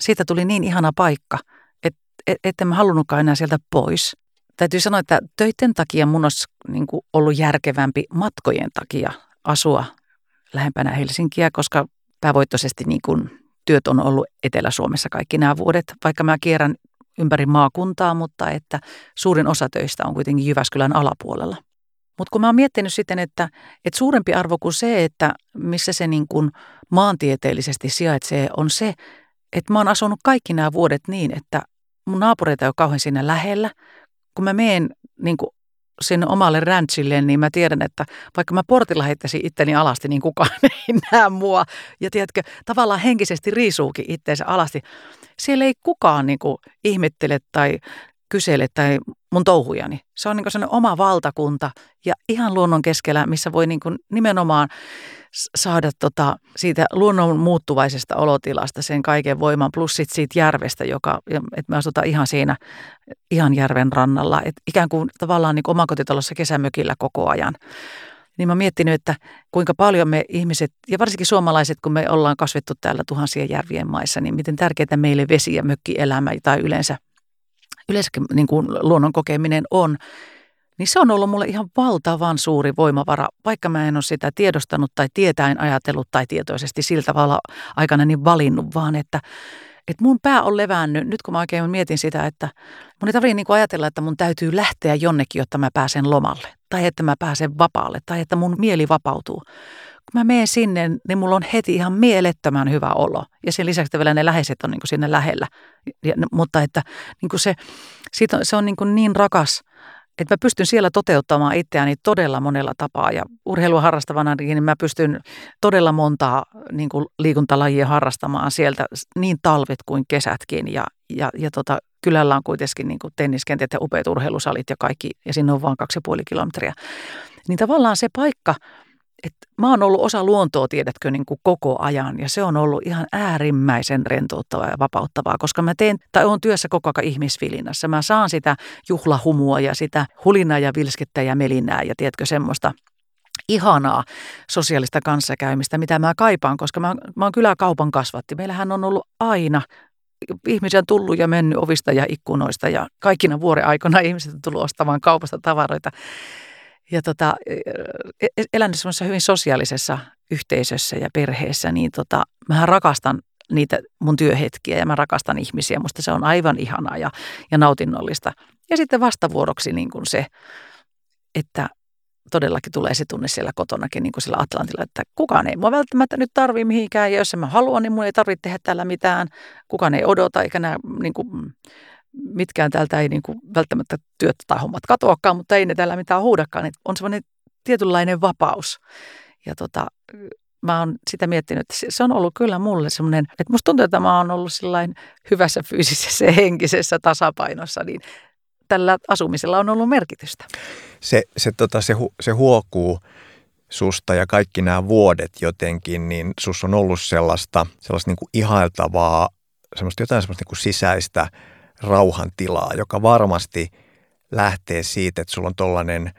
siitä tuli niin ihana paikka, että et, et en halunnutkaan enää sieltä pois täytyy sanoa, että töiden takia mun olisi niin kuin ollut järkevämpi matkojen takia asua lähempänä Helsinkiä, koska päävoittoisesti niin kuin työt on ollut Etelä-Suomessa kaikki nämä vuodet, vaikka mä kierrän ympäri maakuntaa, mutta että suurin osa töistä on kuitenkin Jyväskylän alapuolella. Mutta kun mä oon miettinyt sitten, että, että suurempi arvo kuin se, että missä se niin kuin maantieteellisesti sijaitsee, on se, että mä oon asunut kaikki nämä vuodet niin, että mun naapureita ei ole kauhean siinä lähellä kun mä menen niin kuin sinne omalle ranchille, niin mä tiedän, että vaikka mä portilla heittäisin itteni alasti, niin kukaan ei näe mua. Ja tiedätkö, tavallaan henkisesti riisuukin itteensä alasti. Siellä ei kukaan niin kuin ihmettele tai kysele tai mun touhujani. Se on niin kuin oma valtakunta ja ihan luonnon keskellä, missä voi niin kuin nimenomaan saada tota, siitä luonnon muuttuvaisesta olotilasta sen kaiken voiman, plus sit siitä järvestä, joka, että me asutaan ihan siinä, ihan järven rannalla, että ikään kuin tavallaan niin omakotitalossa kesämökillä koko ajan. Niin mä miettinyt, että kuinka paljon me ihmiset, ja varsinkin suomalaiset, kun me ollaan kasvettu täällä tuhansien järvien maissa, niin miten tärkeää meille vesi- ja mökkielämä tai yleensä, yleensä niin kuin luonnon kokeminen on niin se on ollut mulle ihan valtavan suuri voimavara, vaikka mä en ole sitä tiedostanut tai tietäen ajatellut tai tietoisesti sillä tavalla aikana niin valinnut, vaan että, että mun pää on levännyt, nyt kun mä oikein mietin sitä, että mun ei tarvitse niin ajatella, että mun täytyy lähteä jonnekin, jotta mä pääsen lomalle, tai että mä pääsen vapaalle, tai että mun mieli vapautuu. Kun mä menen sinne, niin mulla on heti ihan mielettömän hyvä olo. Ja sen lisäksi vielä ne läheiset on niin kuin sinne lähellä. Ja, mutta että niin kuin se, on, se on niin, kuin niin rakas että mä pystyn siellä toteuttamaan itseäni todella monella tapaa ja urheilua harrastavana niin mä pystyn todella montaa niin kuin liikuntalajia harrastamaan sieltä niin talvet kuin kesätkin ja, ja, ja tota, kylällä on kuitenkin niin kuin tenniskentät ja upeat urheilusalit ja kaikki ja sinne on vain kaksi ja puoli kilometriä. Niin tavallaan se paikka, että mä oon ollut osa luontoa, tiedätkö, niin kuin koko ajan ja se on ollut ihan äärimmäisen rentouttavaa ja vapauttavaa, koska mä teen, tai oon työssä koko ajan ihmisvilinnassa. Mä saan sitä juhlahumua ja sitä hulinaa ja vilskettä ja melinää ja tiedätkö semmoista ihanaa sosiaalista kanssakäymistä, mitä mä kaipaan, koska mä, mä oon kyllä kaupan kasvatti. Meillähän on ollut aina ihmisiä on tullut ja mennyt ovista ja ikkunoista ja kaikkina vuoren aikana ihmiset on tullut ostamaan kaupasta tavaroita ja tota, e, e, elän semmoisessa hyvin sosiaalisessa yhteisössä ja perheessä, niin tota, mä rakastan niitä mun työhetkiä ja mä rakastan ihmisiä. Musta se on aivan ihanaa ja, ja nautinnollista. Ja sitten vastavuoroksi niin kuin se, että todellakin tulee se tunne siellä kotonakin niin kuin sillä Atlantilla, että kukaan ei mua välttämättä nyt tarvii mihinkään ja jos mä haluan, niin mun ei tarvitse tehdä täällä mitään. Kukaan ei odota eikä nämä niin kuin, mitkään täältä ei niin kuin välttämättä työt tai hommat katoakaan, mutta ei ne täällä mitään huudakaan. Että on semmoinen tietynlainen vapaus. Ja tota, mä oon sitä miettinyt, että se on ollut kyllä mulle semmoinen, että musta tuntuu, että mä oon ollut hyvässä fyysisessä ja henkisessä tasapainossa, niin tällä asumisella on ollut merkitystä. Se, se, tota, se, hu, se huokuu susta ja kaikki nämä vuodet jotenkin, niin sus on ollut sellaista, sellaista niin kuin ihailtavaa, semmoista jotain semmoista niin kuin sisäistä rauhantilaa, joka varmasti lähtee siitä, että sulla on tollainen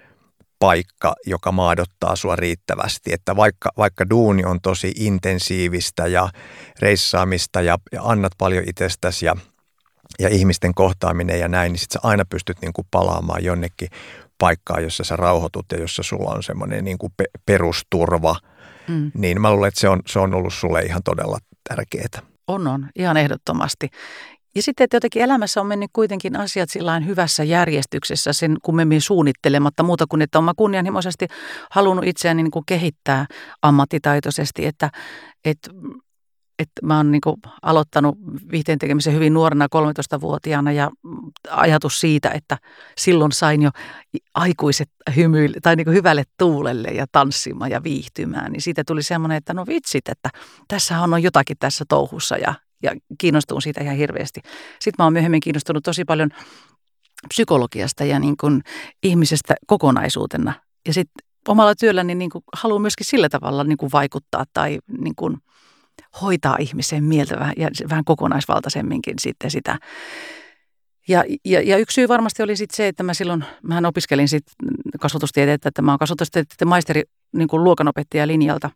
paikka, joka maadottaa sua riittävästi. Että vaikka, vaikka duuni on tosi intensiivistä ja reissaamista ja, ja annat paljon itsestäsi ja, ja ihmisten kohtaaminen ja näin, niin sit sä aina pystyt niin kuin palaamaan jonnekin paikkaa, jossa sä rauhoitut ja jossa sulla on semmoinen niin kuin pe- perusturva, mm. niin mä luulen, että se on, se on ollut sulle ihan todella tärkeää. On, on, ihan ehdottomasti. Ja sitten, että jotenkin elämässä on mennyt kuitenkin asiat sillä hyvässä järjestyksessä sen kummemmin suunnittelematta muuta kuin, että olen kunnianhimoisesti halunnut itseäni niin kuin kehittää ammattitaitoisesti, että, että että mä oon niin aloittanut viihteen tekemisen hyvin nuorena 13-vuotiaana ja ajatus siitä, että silloin sain jo aikuiset hymyille tai niin hyvälle tuulelle ja tanssimaan ja viihtymään, niin siitä tuli semmoinen, että no vitsit, että tässä on jotakin tässä touhussa ja, ja kiinnostun siitä ihan hirveästi. Sitten mä oon myöhemmin kiinnostunut tosi paljon psykologiasta ja niin kuin ihmisestä kokonaisuutena. Ja sitten omalla työlläni niin kuin haluan myöskin sillä tavalla niin kuin vaikuttaa tai niin kuin – hoitaa ihmisen mieltä vähän, ja vähän kokonaisvaltaisemminkin sitten sitä. Ja, ja, ja yksi syy varmasti oli sitten se, että mä silloin, mähän opiskelin sitten kasvatustieteettä, että mä oon kasvatustieteettä maisteri niin kuin luokanopettaja linjalta.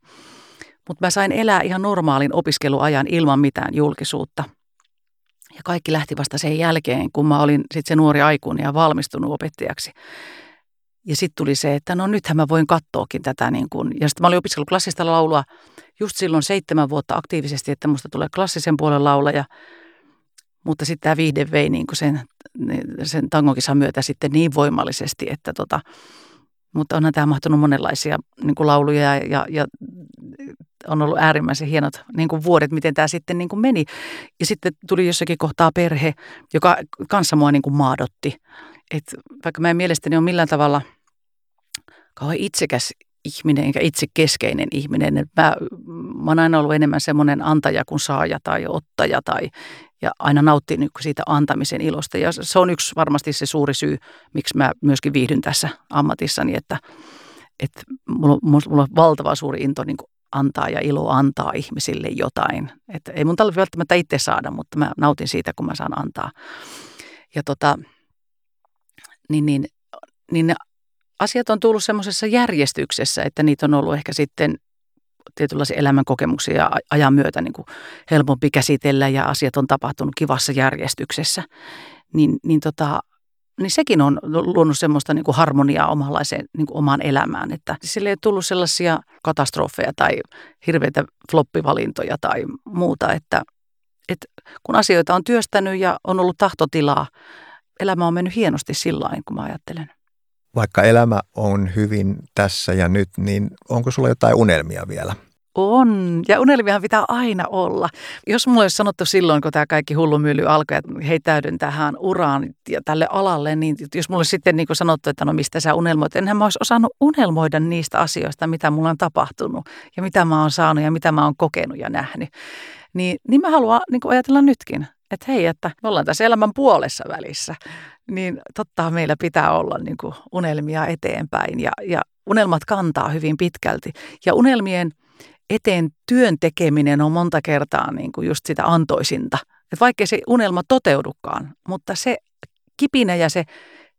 Mutta mä sain elää ihan normaalin opiskeluajan ilman mitään julkisuutta. Ja kaikki lähti vasta sen jälkeen, kun mä olin sitten se nuori aikuinen ja valmistunut opettajaksi. Ja sitten tuli se, että no nythän mä voin katsoakin tätä. Niin kun. Ja sitten mä olin opiskellut klassista laulua just silloin seitsemän vuotta aktiivisesti, että musta tulee klassisen puolen laulaja. Mutta sitten tämä viihde vei niin sen, sen tangokisan myötä sitten niin voimallisesti, että tota, mutta onhan tämä mahtunut monenlaisia niin kuin lauluja ja, ja, ja on ollut äärimmäisen hienot niin kuin vuodet, miten tämä sitten niin kuin meni. Ja sitten tuli jossakin kohtaa perhe, joka kanssa mua niin kuin maadotti. Et vaikka mä en mielestäni ole millään tavalla kauhean itsekäs ihminen enkä itse keskeinen ihminen. Mä, mä oon aina ollut enemmän semmoinen antaja kuin saaja tai ottaja tai, ja aina nauttin niin siitä antamisen ilosta. Ja se on yksi varmasti se suuri syy, miksi mä myöskin viihdyn tässä ammatissani, että, että mulla, on, mulla on valtava suuri into niin antaa ja ilo antaa ihmisille jotain. Että ei mun tarvitse välttämättä itse saada, mutta mä nautin siitä, kun mä saan antaa. Ja tota, niin, niin, niin asiat on tullut semmoisessa järjestyksessä, että niitä on ollut ehkä sitten tietynlaisia elämänkokemuksia ja ajan myötä niin kuin helpompi käsitellä ja asiat on tapahtunut kivassa järjestyksessä. Niin, niin, tota, niin sekin on luonut semmoista niin kuin harmoniaa omanlaiseen niin kuin omaan elämään. Että sille ei tullut sellaisia katastrofeja tai hirveitä floppivalintoja tai muuta, että, että kun asioita on työstänyt ja on ollut tahtotilaa, elämä on mennyt hienosti sillä kun mä ajattelen vaikka elämä on hyvin tässä ja nyt, niin onko sulla jotain unelmia vielä? On, ja unelmiahan pitää aina olla. Jos mulle olisi sanottu silloin, kun tämä kaikki hullumylly alkoi, että hei täydyn tähän uraan ja tälle alalle, niin jos mulle sitten niin sanottu, että no mistä sä unelmoit, enhän mä olisi osannut unelmoida niistä asioista, mitä mulla on tapahtunut ja mitä mä oon saanut ja mitä mä oon kokenut ja nähnyt. Niin, niin mä haluan niin ajatella nytkin, että hei, että me ollaan tässä elämän puolessa välissä niin totta meillä pitää olla niin kuin unelmia eteenpäin ja, ja unelmat kantaa hyvin pitkälti. Ja unelmien eteen työn tekeminen on monta kertaa niin kuin just sitä antoisinta. Että vaikkei se unelma toteudukaan, mutta se kipinä ja se,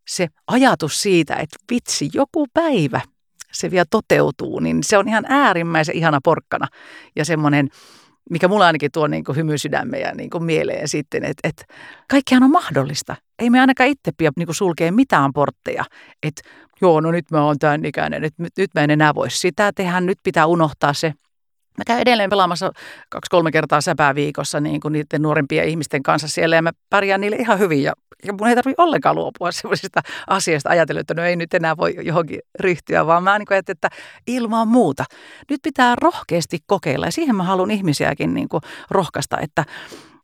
se ajatus siitä, että vitsi, joku päivä se vielä toteutuu, niin se on ihan äärimmäisen ihana porkkana ja semmoinen – mikä mulla ainakin tuo niin kuin hymysydämme ja niin kuin mieleen sitten, että, että kaikkihan on mahdollista. Ei me ainakaan itse pidä niin sulkea mitään portteja, että joo, no nyt mä oon tämän ikäinen, nyt, nyt mä en enää voi sitä tehdä, nyt pitää unohtaa se Mä käyn edelleen pelaamassa kaksi-kolme kertaa säpää viikossa niin kuin niiden nuorempien ihmisten kanssa siellä ja mä pärjään niille ihan hyvin ja, ja mun ei tarvitse ollenkaan luopua sellaisista asioista ajatella, että no ei nyt enää voi johonkin ryhtyä, vaan mä niin kuin että ilman muuta. Nyt pitää rohkeasti kokeilla ja siihen mä haluan ihmisiäkin niin kuin rohkaista, että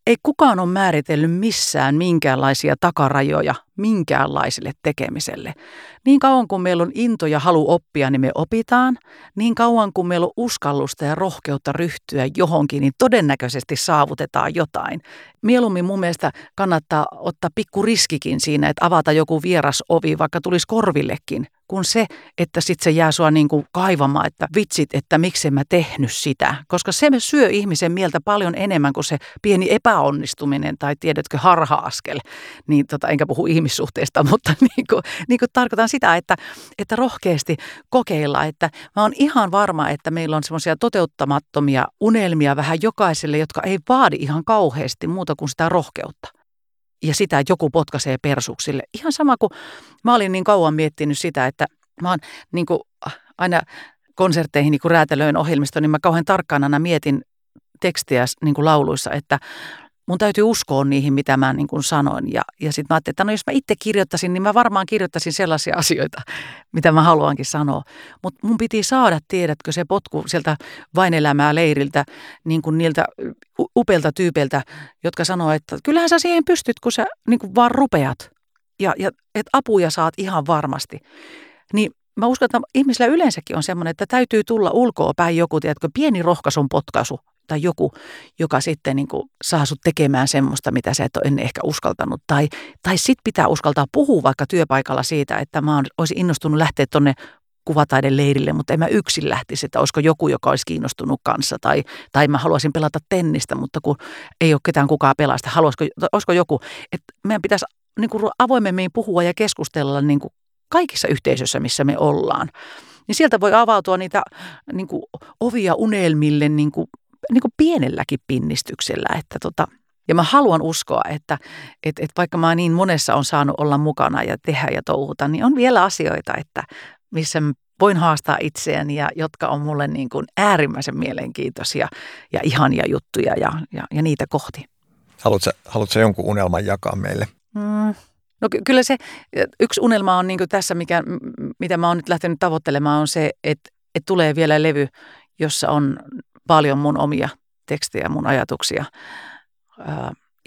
ei kukaan ole määritellyt missään minkäänlaisia takarajoja, minkäänlaiselle tekemiselle. Niin kauan kuin meillä on into ja halu oppia, niin me opitaan. Niin kauan kuin meillä on uskallusta ja rohkeutta ryhtyä johonkin, niin todennäköisesti saavutetaan jotain. Mieluummin mun mielestä kannattaa ottaa pikku riskikin siinä, että avata joku vieras ovi, vaikka tulisi korvillekin, kuin se, että sitten se jää sua niin kuin kaivamaan, että vitsit, että miksi mä tehnyt sitä. Koska se syö ihmisen mieltä paljon enemmän kuin se pieni epäonnistuminen tai tiedätkö harha-askel. Niin tota, enkä puhu ihmissuhteista, mutta niin kuin, niin kuin tarkoitan sitä, että, että rohkeasti kokeilla. Että mä oon ihan varma, että meillä on semmoisia toteuttamattomia unelmia vähän jokaiselle, jotka ei vaadi ihan kauheasti muuta kuin sitä rohkeutta ja sitä, että joku potkaisee persuksille. Ihan sama kuin mä olin niin kauan miettinyt sitä, että mä oon niin kuin aina konsertteihin niin kuin räätälöin ohjelmisto, niin mä kauhean tarkkaan aina mietin tekstiä niin kuin lauluissa, että mun täytyy uskoa niihin, mitä mä niin kuin sanoin. Ja, ja sitten mä ajattelin, että no jos mä itse kirjoittaisin, niin mä varmaan kirjoittaisin sellaisia asioita, mitä mä haluankin sanoa. Mutta mun piti saada, tiedätkö, se potku sieltä vain elämää leiriltä, niin kuin niiltä upeilta tyypeiltä, jotka sanoo, että kyllähän sä siihen pystyt, kun sä niin kuin vaan rupeat. Ja, ja että apuja saat ihan varmasti. Niin mä uskon, että ihmisillä yleensäkin on semmoinen, että täytyy tulla ulkoa päin joku, tiedätkö, pieni rohkaisun potkaisu, tai joku, joka sitten niin kuin saa sut tekemään semmoista, mitä sä et ole ennen ehkä uskaltanut. Tai, tai sit pitää uskaltaa puhua vaikka työpaikalla siitä, että mä olisin innostunut lähteä tuonne kuvataiden leirille, mutta en mä yksin lähtisi, että olisiko joku, joka olisi kiinnostunut kanssa. Tai, tai mä haluaisin pelata tennistä, mutta kun ei ole ketään kukaan pelasta, haluaisiko, olisiko joku. Että meidän pitäisi niin kuin avoimemmin puhua ja keskustella niin kuin kaikissa yhteisöissä, missä me ollaan. Niin sieltä voi avautua niitä niin kuin, ovia unelmille niin kuin, niin kuin pienelläkin pinnistyksellä. Että tota, ja mä haluan uskoa, että, että, että vaikka mä niin monessa on saanut olla mukana ja tehdä ja touhuta, niin on vielä asioita, että missä voin haastaa itseäni ja jotka on mulle niin kuin äärimmäisen mielenkiintoisia ja ihania juttuja ja, ja, ja niitä kohti. Haluatko, haluatko jonkun unelman jakaa meille? Mm. No ky- kyllä se yksi unelma on niin tässä, mikä, mitä mä oon nyt lähtenyt tavoittelemaan, on se, että, että tulee vielä levy, jossa on paljon mun omia tekstejä, mun ajatuksia.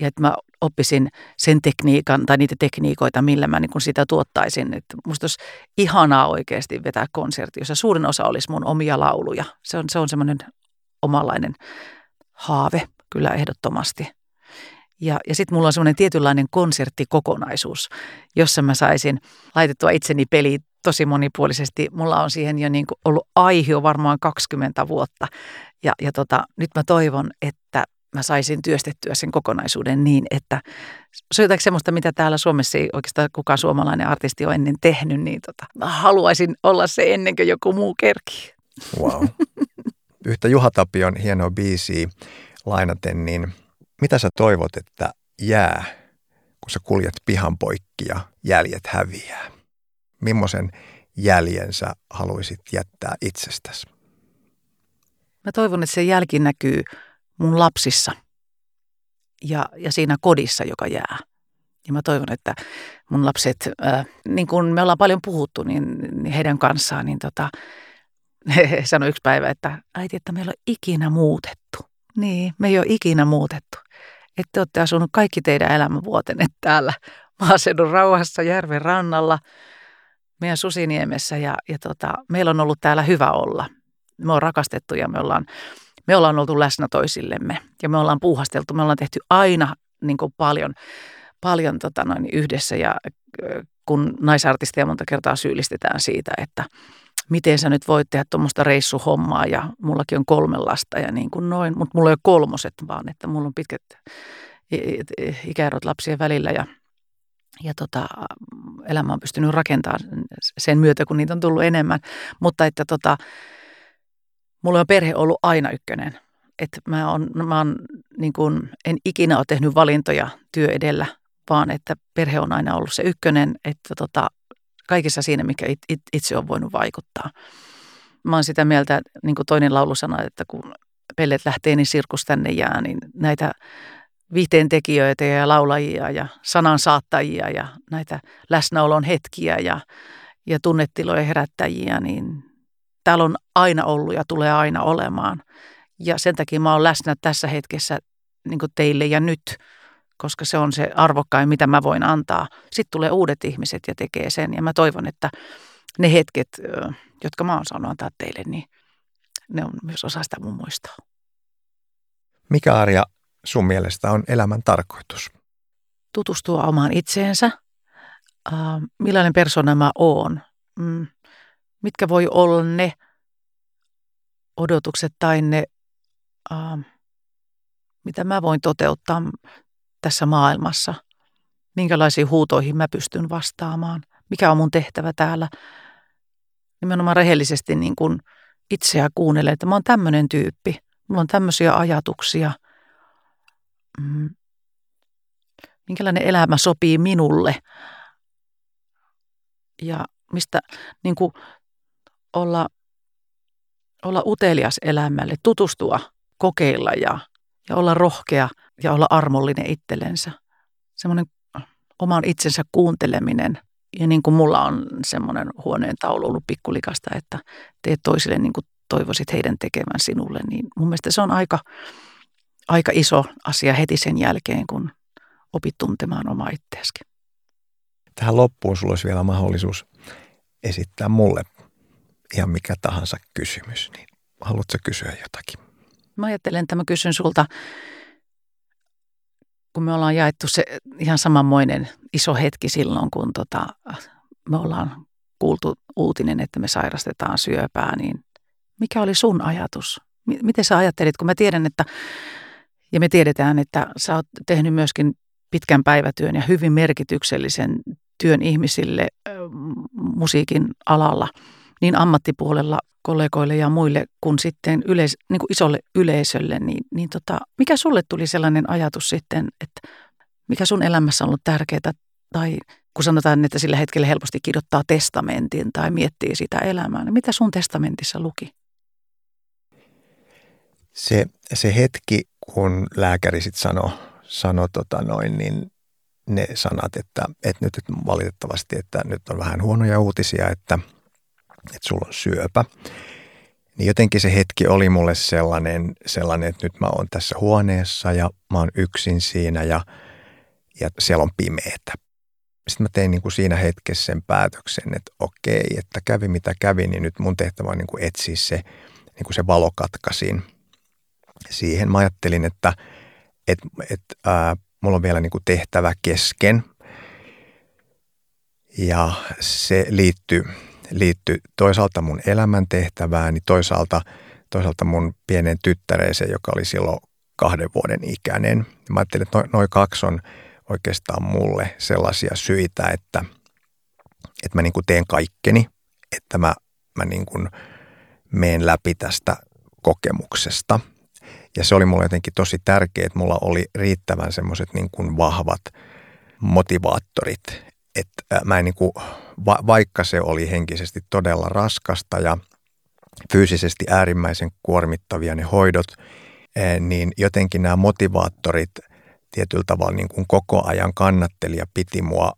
Ja että mä oppisin sen tekniikan tai niitä tekniikoita, millä mä niin sitä tuottaisin. Että musta olisi ihanaa oikeasti vetää konsertti, jossa suurin osa olisi mun omia lauluja. Se on, se on semmoinen omanlainen haave kyllä ehdottomasti. Ja, ja sitten mulla on semmoinen tietynlainen konserttikokonaisuus, jossa mä saisin laitettua itseni peliin tosi monipuolisesti. Mulla on siihen jo niin kuin ollut aihio varmaan 20 vuotta. Ja, ja tota, nyt mä toivon, että mä saisin työstettyä sen kokonaisuuden niin, että se on jotakin semmoista, mitä täällä Suomessa ei oikeastaan kukaan suomalainen artisti ole ennen tehnyt, niin tota, mä haluaisin olla se ennen kuin joku muu kerki. Wow. Yhtä Juha Tapion hienoa biisiä lainaten, niin mitä sä toivot, että jää, kun sä kuljet pihan poikki ja jäljet häviää? Mimmoisen jäljen sä haluaisit jättää itsestäsi? Mä toivon, että se jälki näkyy mun lapsissa ja, ja siinä kodissa, joka jää. Ja mä toivon, että mun lapset, äh, niin kuin me ollaan paljon puhuttu niin, niin heidän kanssaan, niin tota, sanoi yksi päivä, että äiti, että meillä on ikinä muutettu. Niin, me ei ole ikinä muutettu. Että te olette asunut kaikki teidän elämänvuotenne täällä maaseudun rauhassa järven rannalla, meidän Susiniemessä ja, ja tota, meillä on ollut täällä hyvä olla. Me on rakastettu ja me ollaan, me ollaan oltu läsnä toisillemme ja me ollaan puuhasteltu. Me ollaan tehty aina niin kuin paljon, paljon tota noin, yhdessä ja kun naisartisteja monta kertaa syyllistetään siitä, että miten sä nyt voit tehdä tuommoista reissuhommaa ja mullakin on kolme lasta ja niin kuin noin, mutta mulla ei ole kolmoset vaan, että mulla on pitkät ikäerot lapsien välillä ja, ja tota, elämä on pystynyt rakentamaan sen myötä, kun niitä on tullut enemmän, mutta että tota, mulla on perhe ollut aina ykkönen. Että mä on, mä on, niin kuin, en ikinä ole tehnyt valintoja työ edellä, vaan että perhe on aina ollut se ykkönen, että tota, kaikessa siinä, mikä it, it, itse on voinut vaikuttaa. Mä oon sitä mieltä, niin kuin toinen laulu sanoi, että kun pellet lähtee, niin sirkus tänne jää, niin näitä viihteen tekijöitä ja laulajia ja sanan saattajia ja näitä läsnäolon hetkiä ja, ja tunnetilojen herättäjiä, niin täällä on aina ollut ja tulee aina olemaan. Ja sen takia mä oon läsnä tässä hetkessä niin teille ja nyt, koska se on se arvokkain, mitä mä voin antaa. Sitten tulee uudet ihmiset ja tekee sen. Ja mä toivon, että ne hetket, jotka mä oon saanut antaa teille, niin ne on myös osa sitä mun muistoa. Mikä Arja sun mielestä on elämän tarkoitus? Tutustua omaan itseensä. Millainen persona mä oon? Mm. Mitkä voi olla ne odotukset tai ne, mitä mä voin toteuttaa tässä maailmassa? Minkälaisiin huutoihin mä pystyn vastaamaan? Mikä on mun tehtävä täällä? Nimenomaan rehellisesti niin kuin itseä kuunnella, että mä oon tämmöinen tyyppi. Mulla on tämmöisiä ajatuksia. Mm. Minkälainen elämä sopii minulle? Ja mistä niin kuin olla, olla utelias elämälle, tutustua, kokeilla ja, ja olla rohkea ja olla armollinen itsellensä. Semmoinen oman itsensä kuunteleminen. Ja niin kuin mulla on semmoinen huoneen taulu ollut pikkulikasta, että teet toisille niin kuin toivoisit heidän tekevän sinulle, niin mun mielestä se on aika, aika iso asia heti sen jälkeen, kun opit tuntemaan omaa itseäsi. Tähän loppuun sulla olisi vielä mahdollisuus esittää mulle ihan mikä tahansa kysymys, niin haluatko kysyä jotakin? Mä ajattelen, että mä kysyn sulta, kun me ollaan jaettu se ihan samanmoinen iso hetki silloin, kun tota, me ollaan kuultu uutinen, että me sairastetaan syöpää, niin mikä oli sun ajatus? Miten sä ajattelit, kun mä tiedän, että ja me tiedetään, että sä oot tehnyt myöskin pitkän päivätyön ja hyvin merkityksellisen työn ihmisille musiikin alalla, niin ammattipuolella kollegoille ja muille kuin sitten yleis, niin kuin isolle yleisölle, niin, niin tota, mikä sulle tuli sellainen ajatus sitten, että mikä sun elämässä on ollut tärkeää tai kun sanotaan, että sillä hetkellä helposti kirjoittaa testamentin tai miettii sitä elämää, niin mitä sun testamentissa luki? Se, se hetki, kun lääkäri sitten sanoi sano, tota noin, niin ne sanat, että, että nyt valitettavasti, että nyt on vähän huonoja uutisia, että, että sulla on syöpä. Niin jotenkin se hetki oli mulle sellainen, sellainen, että nyt mä oon tässä huoneessa ja mä oon yksin siinä ja, ja siellä on pimeetä. Sitten mä tein niin kuin siinä hetkessä sen päätöksen, että okei, että kävi mitä kävi, niin nyt mun tehtävä on niin kuin etsiä se, niin kuin se valokatkaisin siihen. Mä ajattelin, että, että, että ää, mulla on vielä niin kuin tehtävä kesken. Ja se liittyy, liittyy toisaalta mun elämäntehtävään, niin toisaalta, toisaalta mun pienen tyttäreeseen, joka oli silloin kahden vuoden ikäinen. Mä ajattelin, että noin noi kaksi on oikeastaan mulle sellaisia syitä, että, että mä niin kuin teen kaikkeni, että mä, mä niin kuin meen läpi tästä kokemuksesta – ja se oli mulle jotenkin tosi tärkeää, että mulla oli riittävän semmoiset niin vahvat motivaattorit. Että mä en niin kuin, va, vaikka se oli henkisesti todella raskasta ja fyysisesti äärimmäisen kuormittavia ne hoidot, niin jotenkin nämä motivaattorit tietyllä tavalla niin kuin koko ajan kannatteli ja piti mua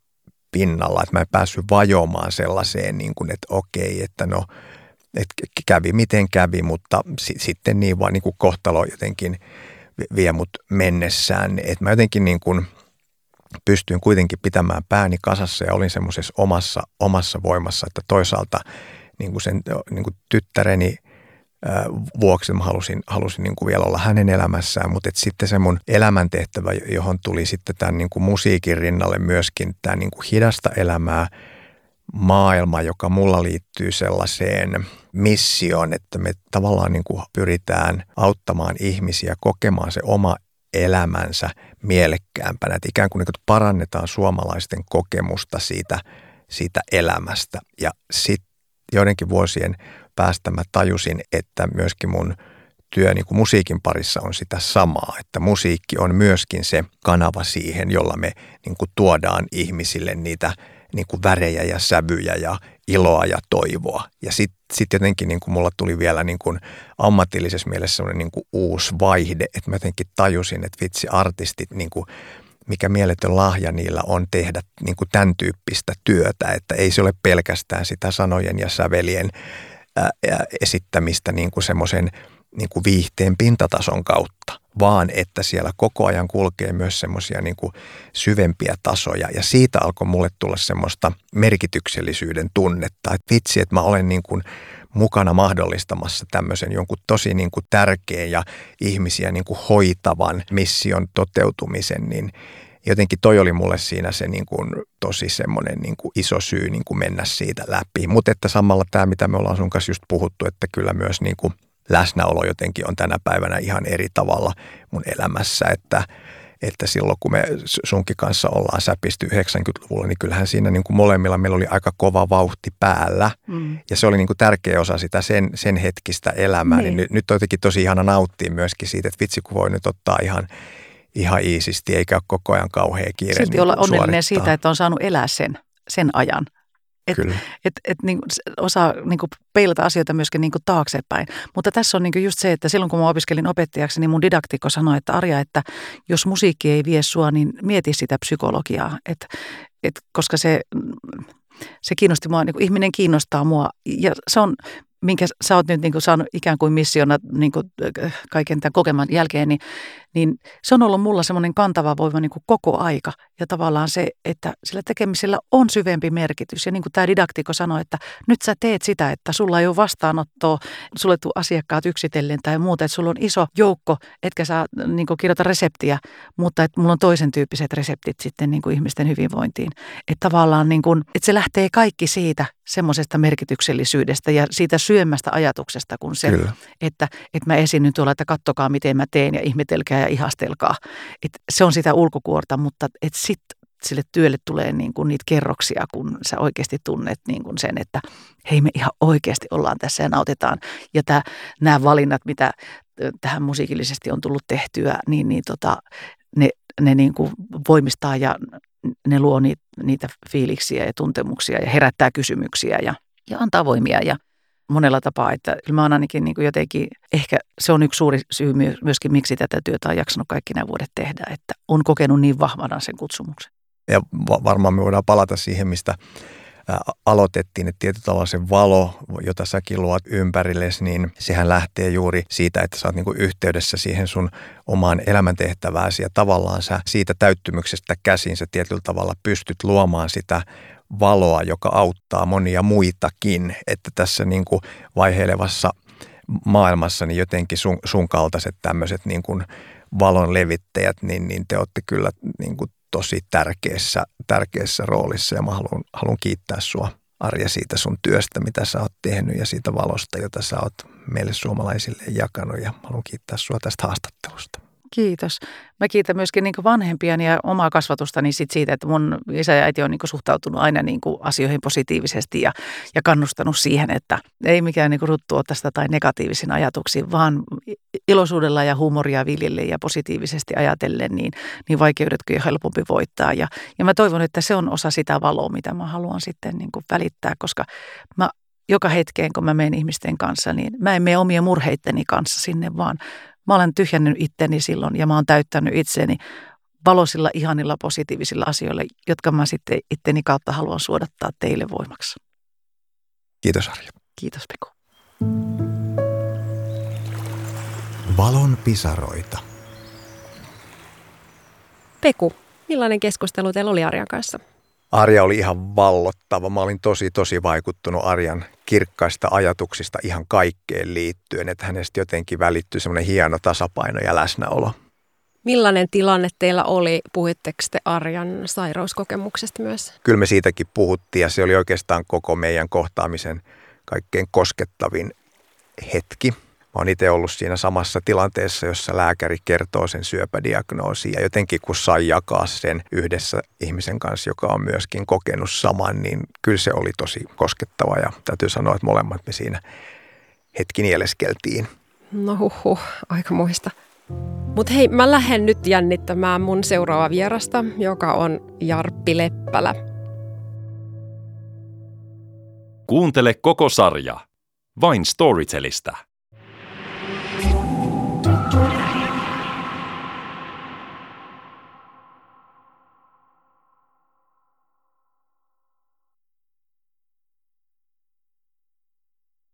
pinnalla, että mä en päässyt vajoamaan sellaiseen, niin kuin, että okei, että no – että kävi miten kävi, mutta si- sitten niin vaan niin kuin kohtalo jotenkin vie mut mennessään. Että mä jotenkin niin kuin pystyin kuitenkin pitämään pääni kasassa ja olin semmoisessa omassa, omassa voimassa, että toisaalta niin kuin sen niin kuin tyttäreni vuoksi mä halusin, halusin niin kuin vielä olla hänen elämässään, mutta et sitten se mun elämäntehtävä, johon tuli sitten tämän niin kuin musiikin rinnalle myöskin tämä niin kuin hidasta elämää – maailma, joka mulla liittyy sellaiseen missioon, että me tavallaan niin kuin pyritään auttamaan ihmisiä kokemaan se oma elämänsä mielekkäämpänä. Että ikään kuin, niin kuin parannetaan suomalaisten kokemusta siitä, siitä elämästä. Ja sitten joidenkin vuosien päästä mä tajusin, että myöskin mun työ niin kuin musiikin parissa on sitä samaa, että musiikki on myöskin se kanava siihen, jolla me niin kuin tuodaan ihmisille niitä niin kuin värejä ja sävyjä ja iloa ja toivoa. Ja sitten sit jotenkin niin kuin mulla tuli vielä niin kuin ammatillisessa mielessä sellainen niin kuin uusi vaihde, että mä jotenkin tajusin, että vitsi artistit, niin kuin, mikä mieletön lahja niillä on tehdä niin kuin tämän tyyppistä työtä, että ei se ole pelkästään sitä sanojen ja sävelien ää, esittämistä niin kuin semmoisen niin kuin viihteen pintatason kautta, vaan että siellä koko ajan kulkee myös semmoisia niin syvempiä tasoja. Ja siitä alkoi mulle tulla semmoista merkityksellisyyden tunnetta, että vitsi, että mä olen niin kuin mukana mahdollistamassa tämmöisen jonkun tosi niin kuin tärkeän ja ihmisiä niin kuin hoitavan mission toteutumisen, niin jotenkin toi oli mulle siinä se niin kuin tosi semmoinen niin kuin iso syy niin kuin mennä siitä läpi. Mutta että samalla tämä, mitä me ollaan sun kanssa just puhuttu, että kyllä myös niin kuin läsnäolo jotenkin on tänä päivänä ihan eri tavalla mun elämässä, että, että silloin kun me sunkin kanssa ollaan säpisty 90-luvulla, niin kyllähän siinä niin kuin molemmilla meillä oli aika kova vauhti päällä. Mm. Ja se oli niin kuin tärkeä osa sitä sen, sen hetkistä elämää. Niin. Niin nyt, nyt on jotenkin tosi ihana nauttia myöskin siitä, että vitsi kun voi nyt ottaa ihan ihan iisisti, eikä ole koko ajan kauhean kiire. Silti niin olla onnellinen siitä, että on saanut elää sen, sen ajan. Et, Kyllä. Et, et, niin, osaa niin kuin peilata asioita myöskin niin kuin taaksepäin. Mutta tässä on niin kuin just se, että silloin kun mä opiskelin opettajaksi, niin mun didaktikko sanoi, että Arja, että jos musiikki ei vie sua, niin mieti sitä psykologiaa. Et, et, koska se, se kiinnosti mua, niin kuin ihminen kiinnostaa mua. Ja se on minkä sä oot nyt niin kuin saanut ikään kuin missiona niin kuin kaiken tämän kokeman jälkeen, niin niin se on ollut mulla semmoinen kantava voima niin kuin koko aika. Ja tavallaan se, että sillä tekemisellä on syvempi merkitys. Ja niin kuin tämä didaktikko sanoi, että nyt sä teet sitä, että sulla ei ole vastaanottoa, sulle tuu asiakkaat yksitellen tai muuta, että sulla on iso joukko, etkä saa niin kuin kirjoita reseptiä, mutta että mulla on toisen tyyppiset reseptit sitten niin kuin ihmisten hyvinvointiin. Että tavallaan niin kuin, että se lähtee kaikki siitä semmoisesta merkityksellisyydestä ja siitä syömästä ajatuksesta kuin se, että, että mä esiinnyn tuolla, että kattokaa miten mä teen ja ihmetelkää ja ihastelkaa. Et se on sitä ulkokuorta, mutta sitten sille työlle tulee niin kuin niitä kerroksia, kun sä oikeasti tunnet niin kuin sen, että hei me ihan oikeasti ollaan tässä ja nautitaan. Ja nämä valinnat, mitä tähän musiikillisesti on tullut tehtyä, niin, niin tota, ne, ne niin kuin voimistaa ja ne luo niitä, niitä fiiliksiä ja tuntemuksia ja herättää kysymyksiä ja, ja antaa voimia. Ja monella tapaa, että mä oon ainakin niin kuin jotenkin, ehkä se on yksi suuri syy myöskin, miksi tätä työtä on jaksanut kaikki nämä vuodet tehdä, että on kokenut niin vahvana sen kutsumuksen. Ja varmaan me voidaan palata siihen, mistä aloitettiin, että tietyllä tavalla se valo, jota säkin luot ympärillesi, niin sehän lähtee juuri siitä, että sä oot niin yhteydessä siihen sun omaan elämäntehtävääsi ja tavallaan sä siitä täyttymyksestä käsin sä tietyllä tavalla pystyt luomaan sitä valoa, joka auttaa monia muitakin. Että tässä niin kuin vaiheilevassa maailmassa niin jotenkin sun, sun kaltaiset tämmöiset niin kuin valon levittäjät, niin, niin te olette kyllä niin kuin tosi tärkeässä, tärkeässä roolissa ja mä haluan, haluan kiittää sua Arja siitä sun työstä, mitä sä oot tehnyt ja siitä valosta, jota sä oot meille suomalaisille jakanut ja haluan kiittää sua tästä haastattelusta. Kiitos. Mä kiitän myöskin niin vanhempiani ja omaa kasvatustani sit siitä, että mun isä ja äiti on niin suhtautunut aina niin asioihin positiivisesti ja, ja kannustanut siihen, että ei mikään niin ruttu tästä tai negatiivisin ajatuksiin, vaan iloisuudella ja huumoria viljelle ja positiivisesti ajatellen, niin, niin vaikeudetkin on helpompi voittaa. Ja, ja mä toivon, että se on osa sitä valoa, mitä mä haluan sitten niin välittää, koska mä joka hetkeen, kun mä menen ihmisten kanssa, niin mä en mene omia murheitteni kanssa sinne, vaan Mä olen tyhjännyt itteni silloin ja mä oon täyttänyt itseni valoisilla, ihanilla, positiivisilla asioilla, jotka mä sitten itteni kautta haluan suodattaa teille voimaksi. Kiitos Arja. Kiitos Peku. Valon pisaroita. Peku, millainen keskustelu teillä oli Arjan kanssa? Arja oli ihan vallottava. Mä olin tosi, tosi vaikuttunut Arjan kirkkaista ajatuksista ihan kaikkeen liittyen, että hänestä jotenkin välittyi semmoinen hieno tasapaino ja läsnäolo. Millainen tilanne teillä oli? Puhuitteko te Arjan sairauskokemuksesta myös? Kyllä me siitäkin puhuttiin ja se oli oikeastaan koko meidän kohtaamisen kaikkein koskettavin hetki. Mä oon itse ollut siinä samassa tilanteessa, jossa lääkäri kertoo sen syöpädiagnoosin ja jotenkin kun sai jakaa sen yhdessä ihmisen kanssa, joka on myöskin kokenut saman, niin kyllä se oli tosi koskettava ja täytyy sanoa, että molemmat me siinä hetki nieleskeltiin. No huhu, aika muista. Mutta hei, mä lähden nyt jännittämään mun seuraava vierasta, joka on Jarppi Leppälä. Kuuntele koko sarja vain Storytelista.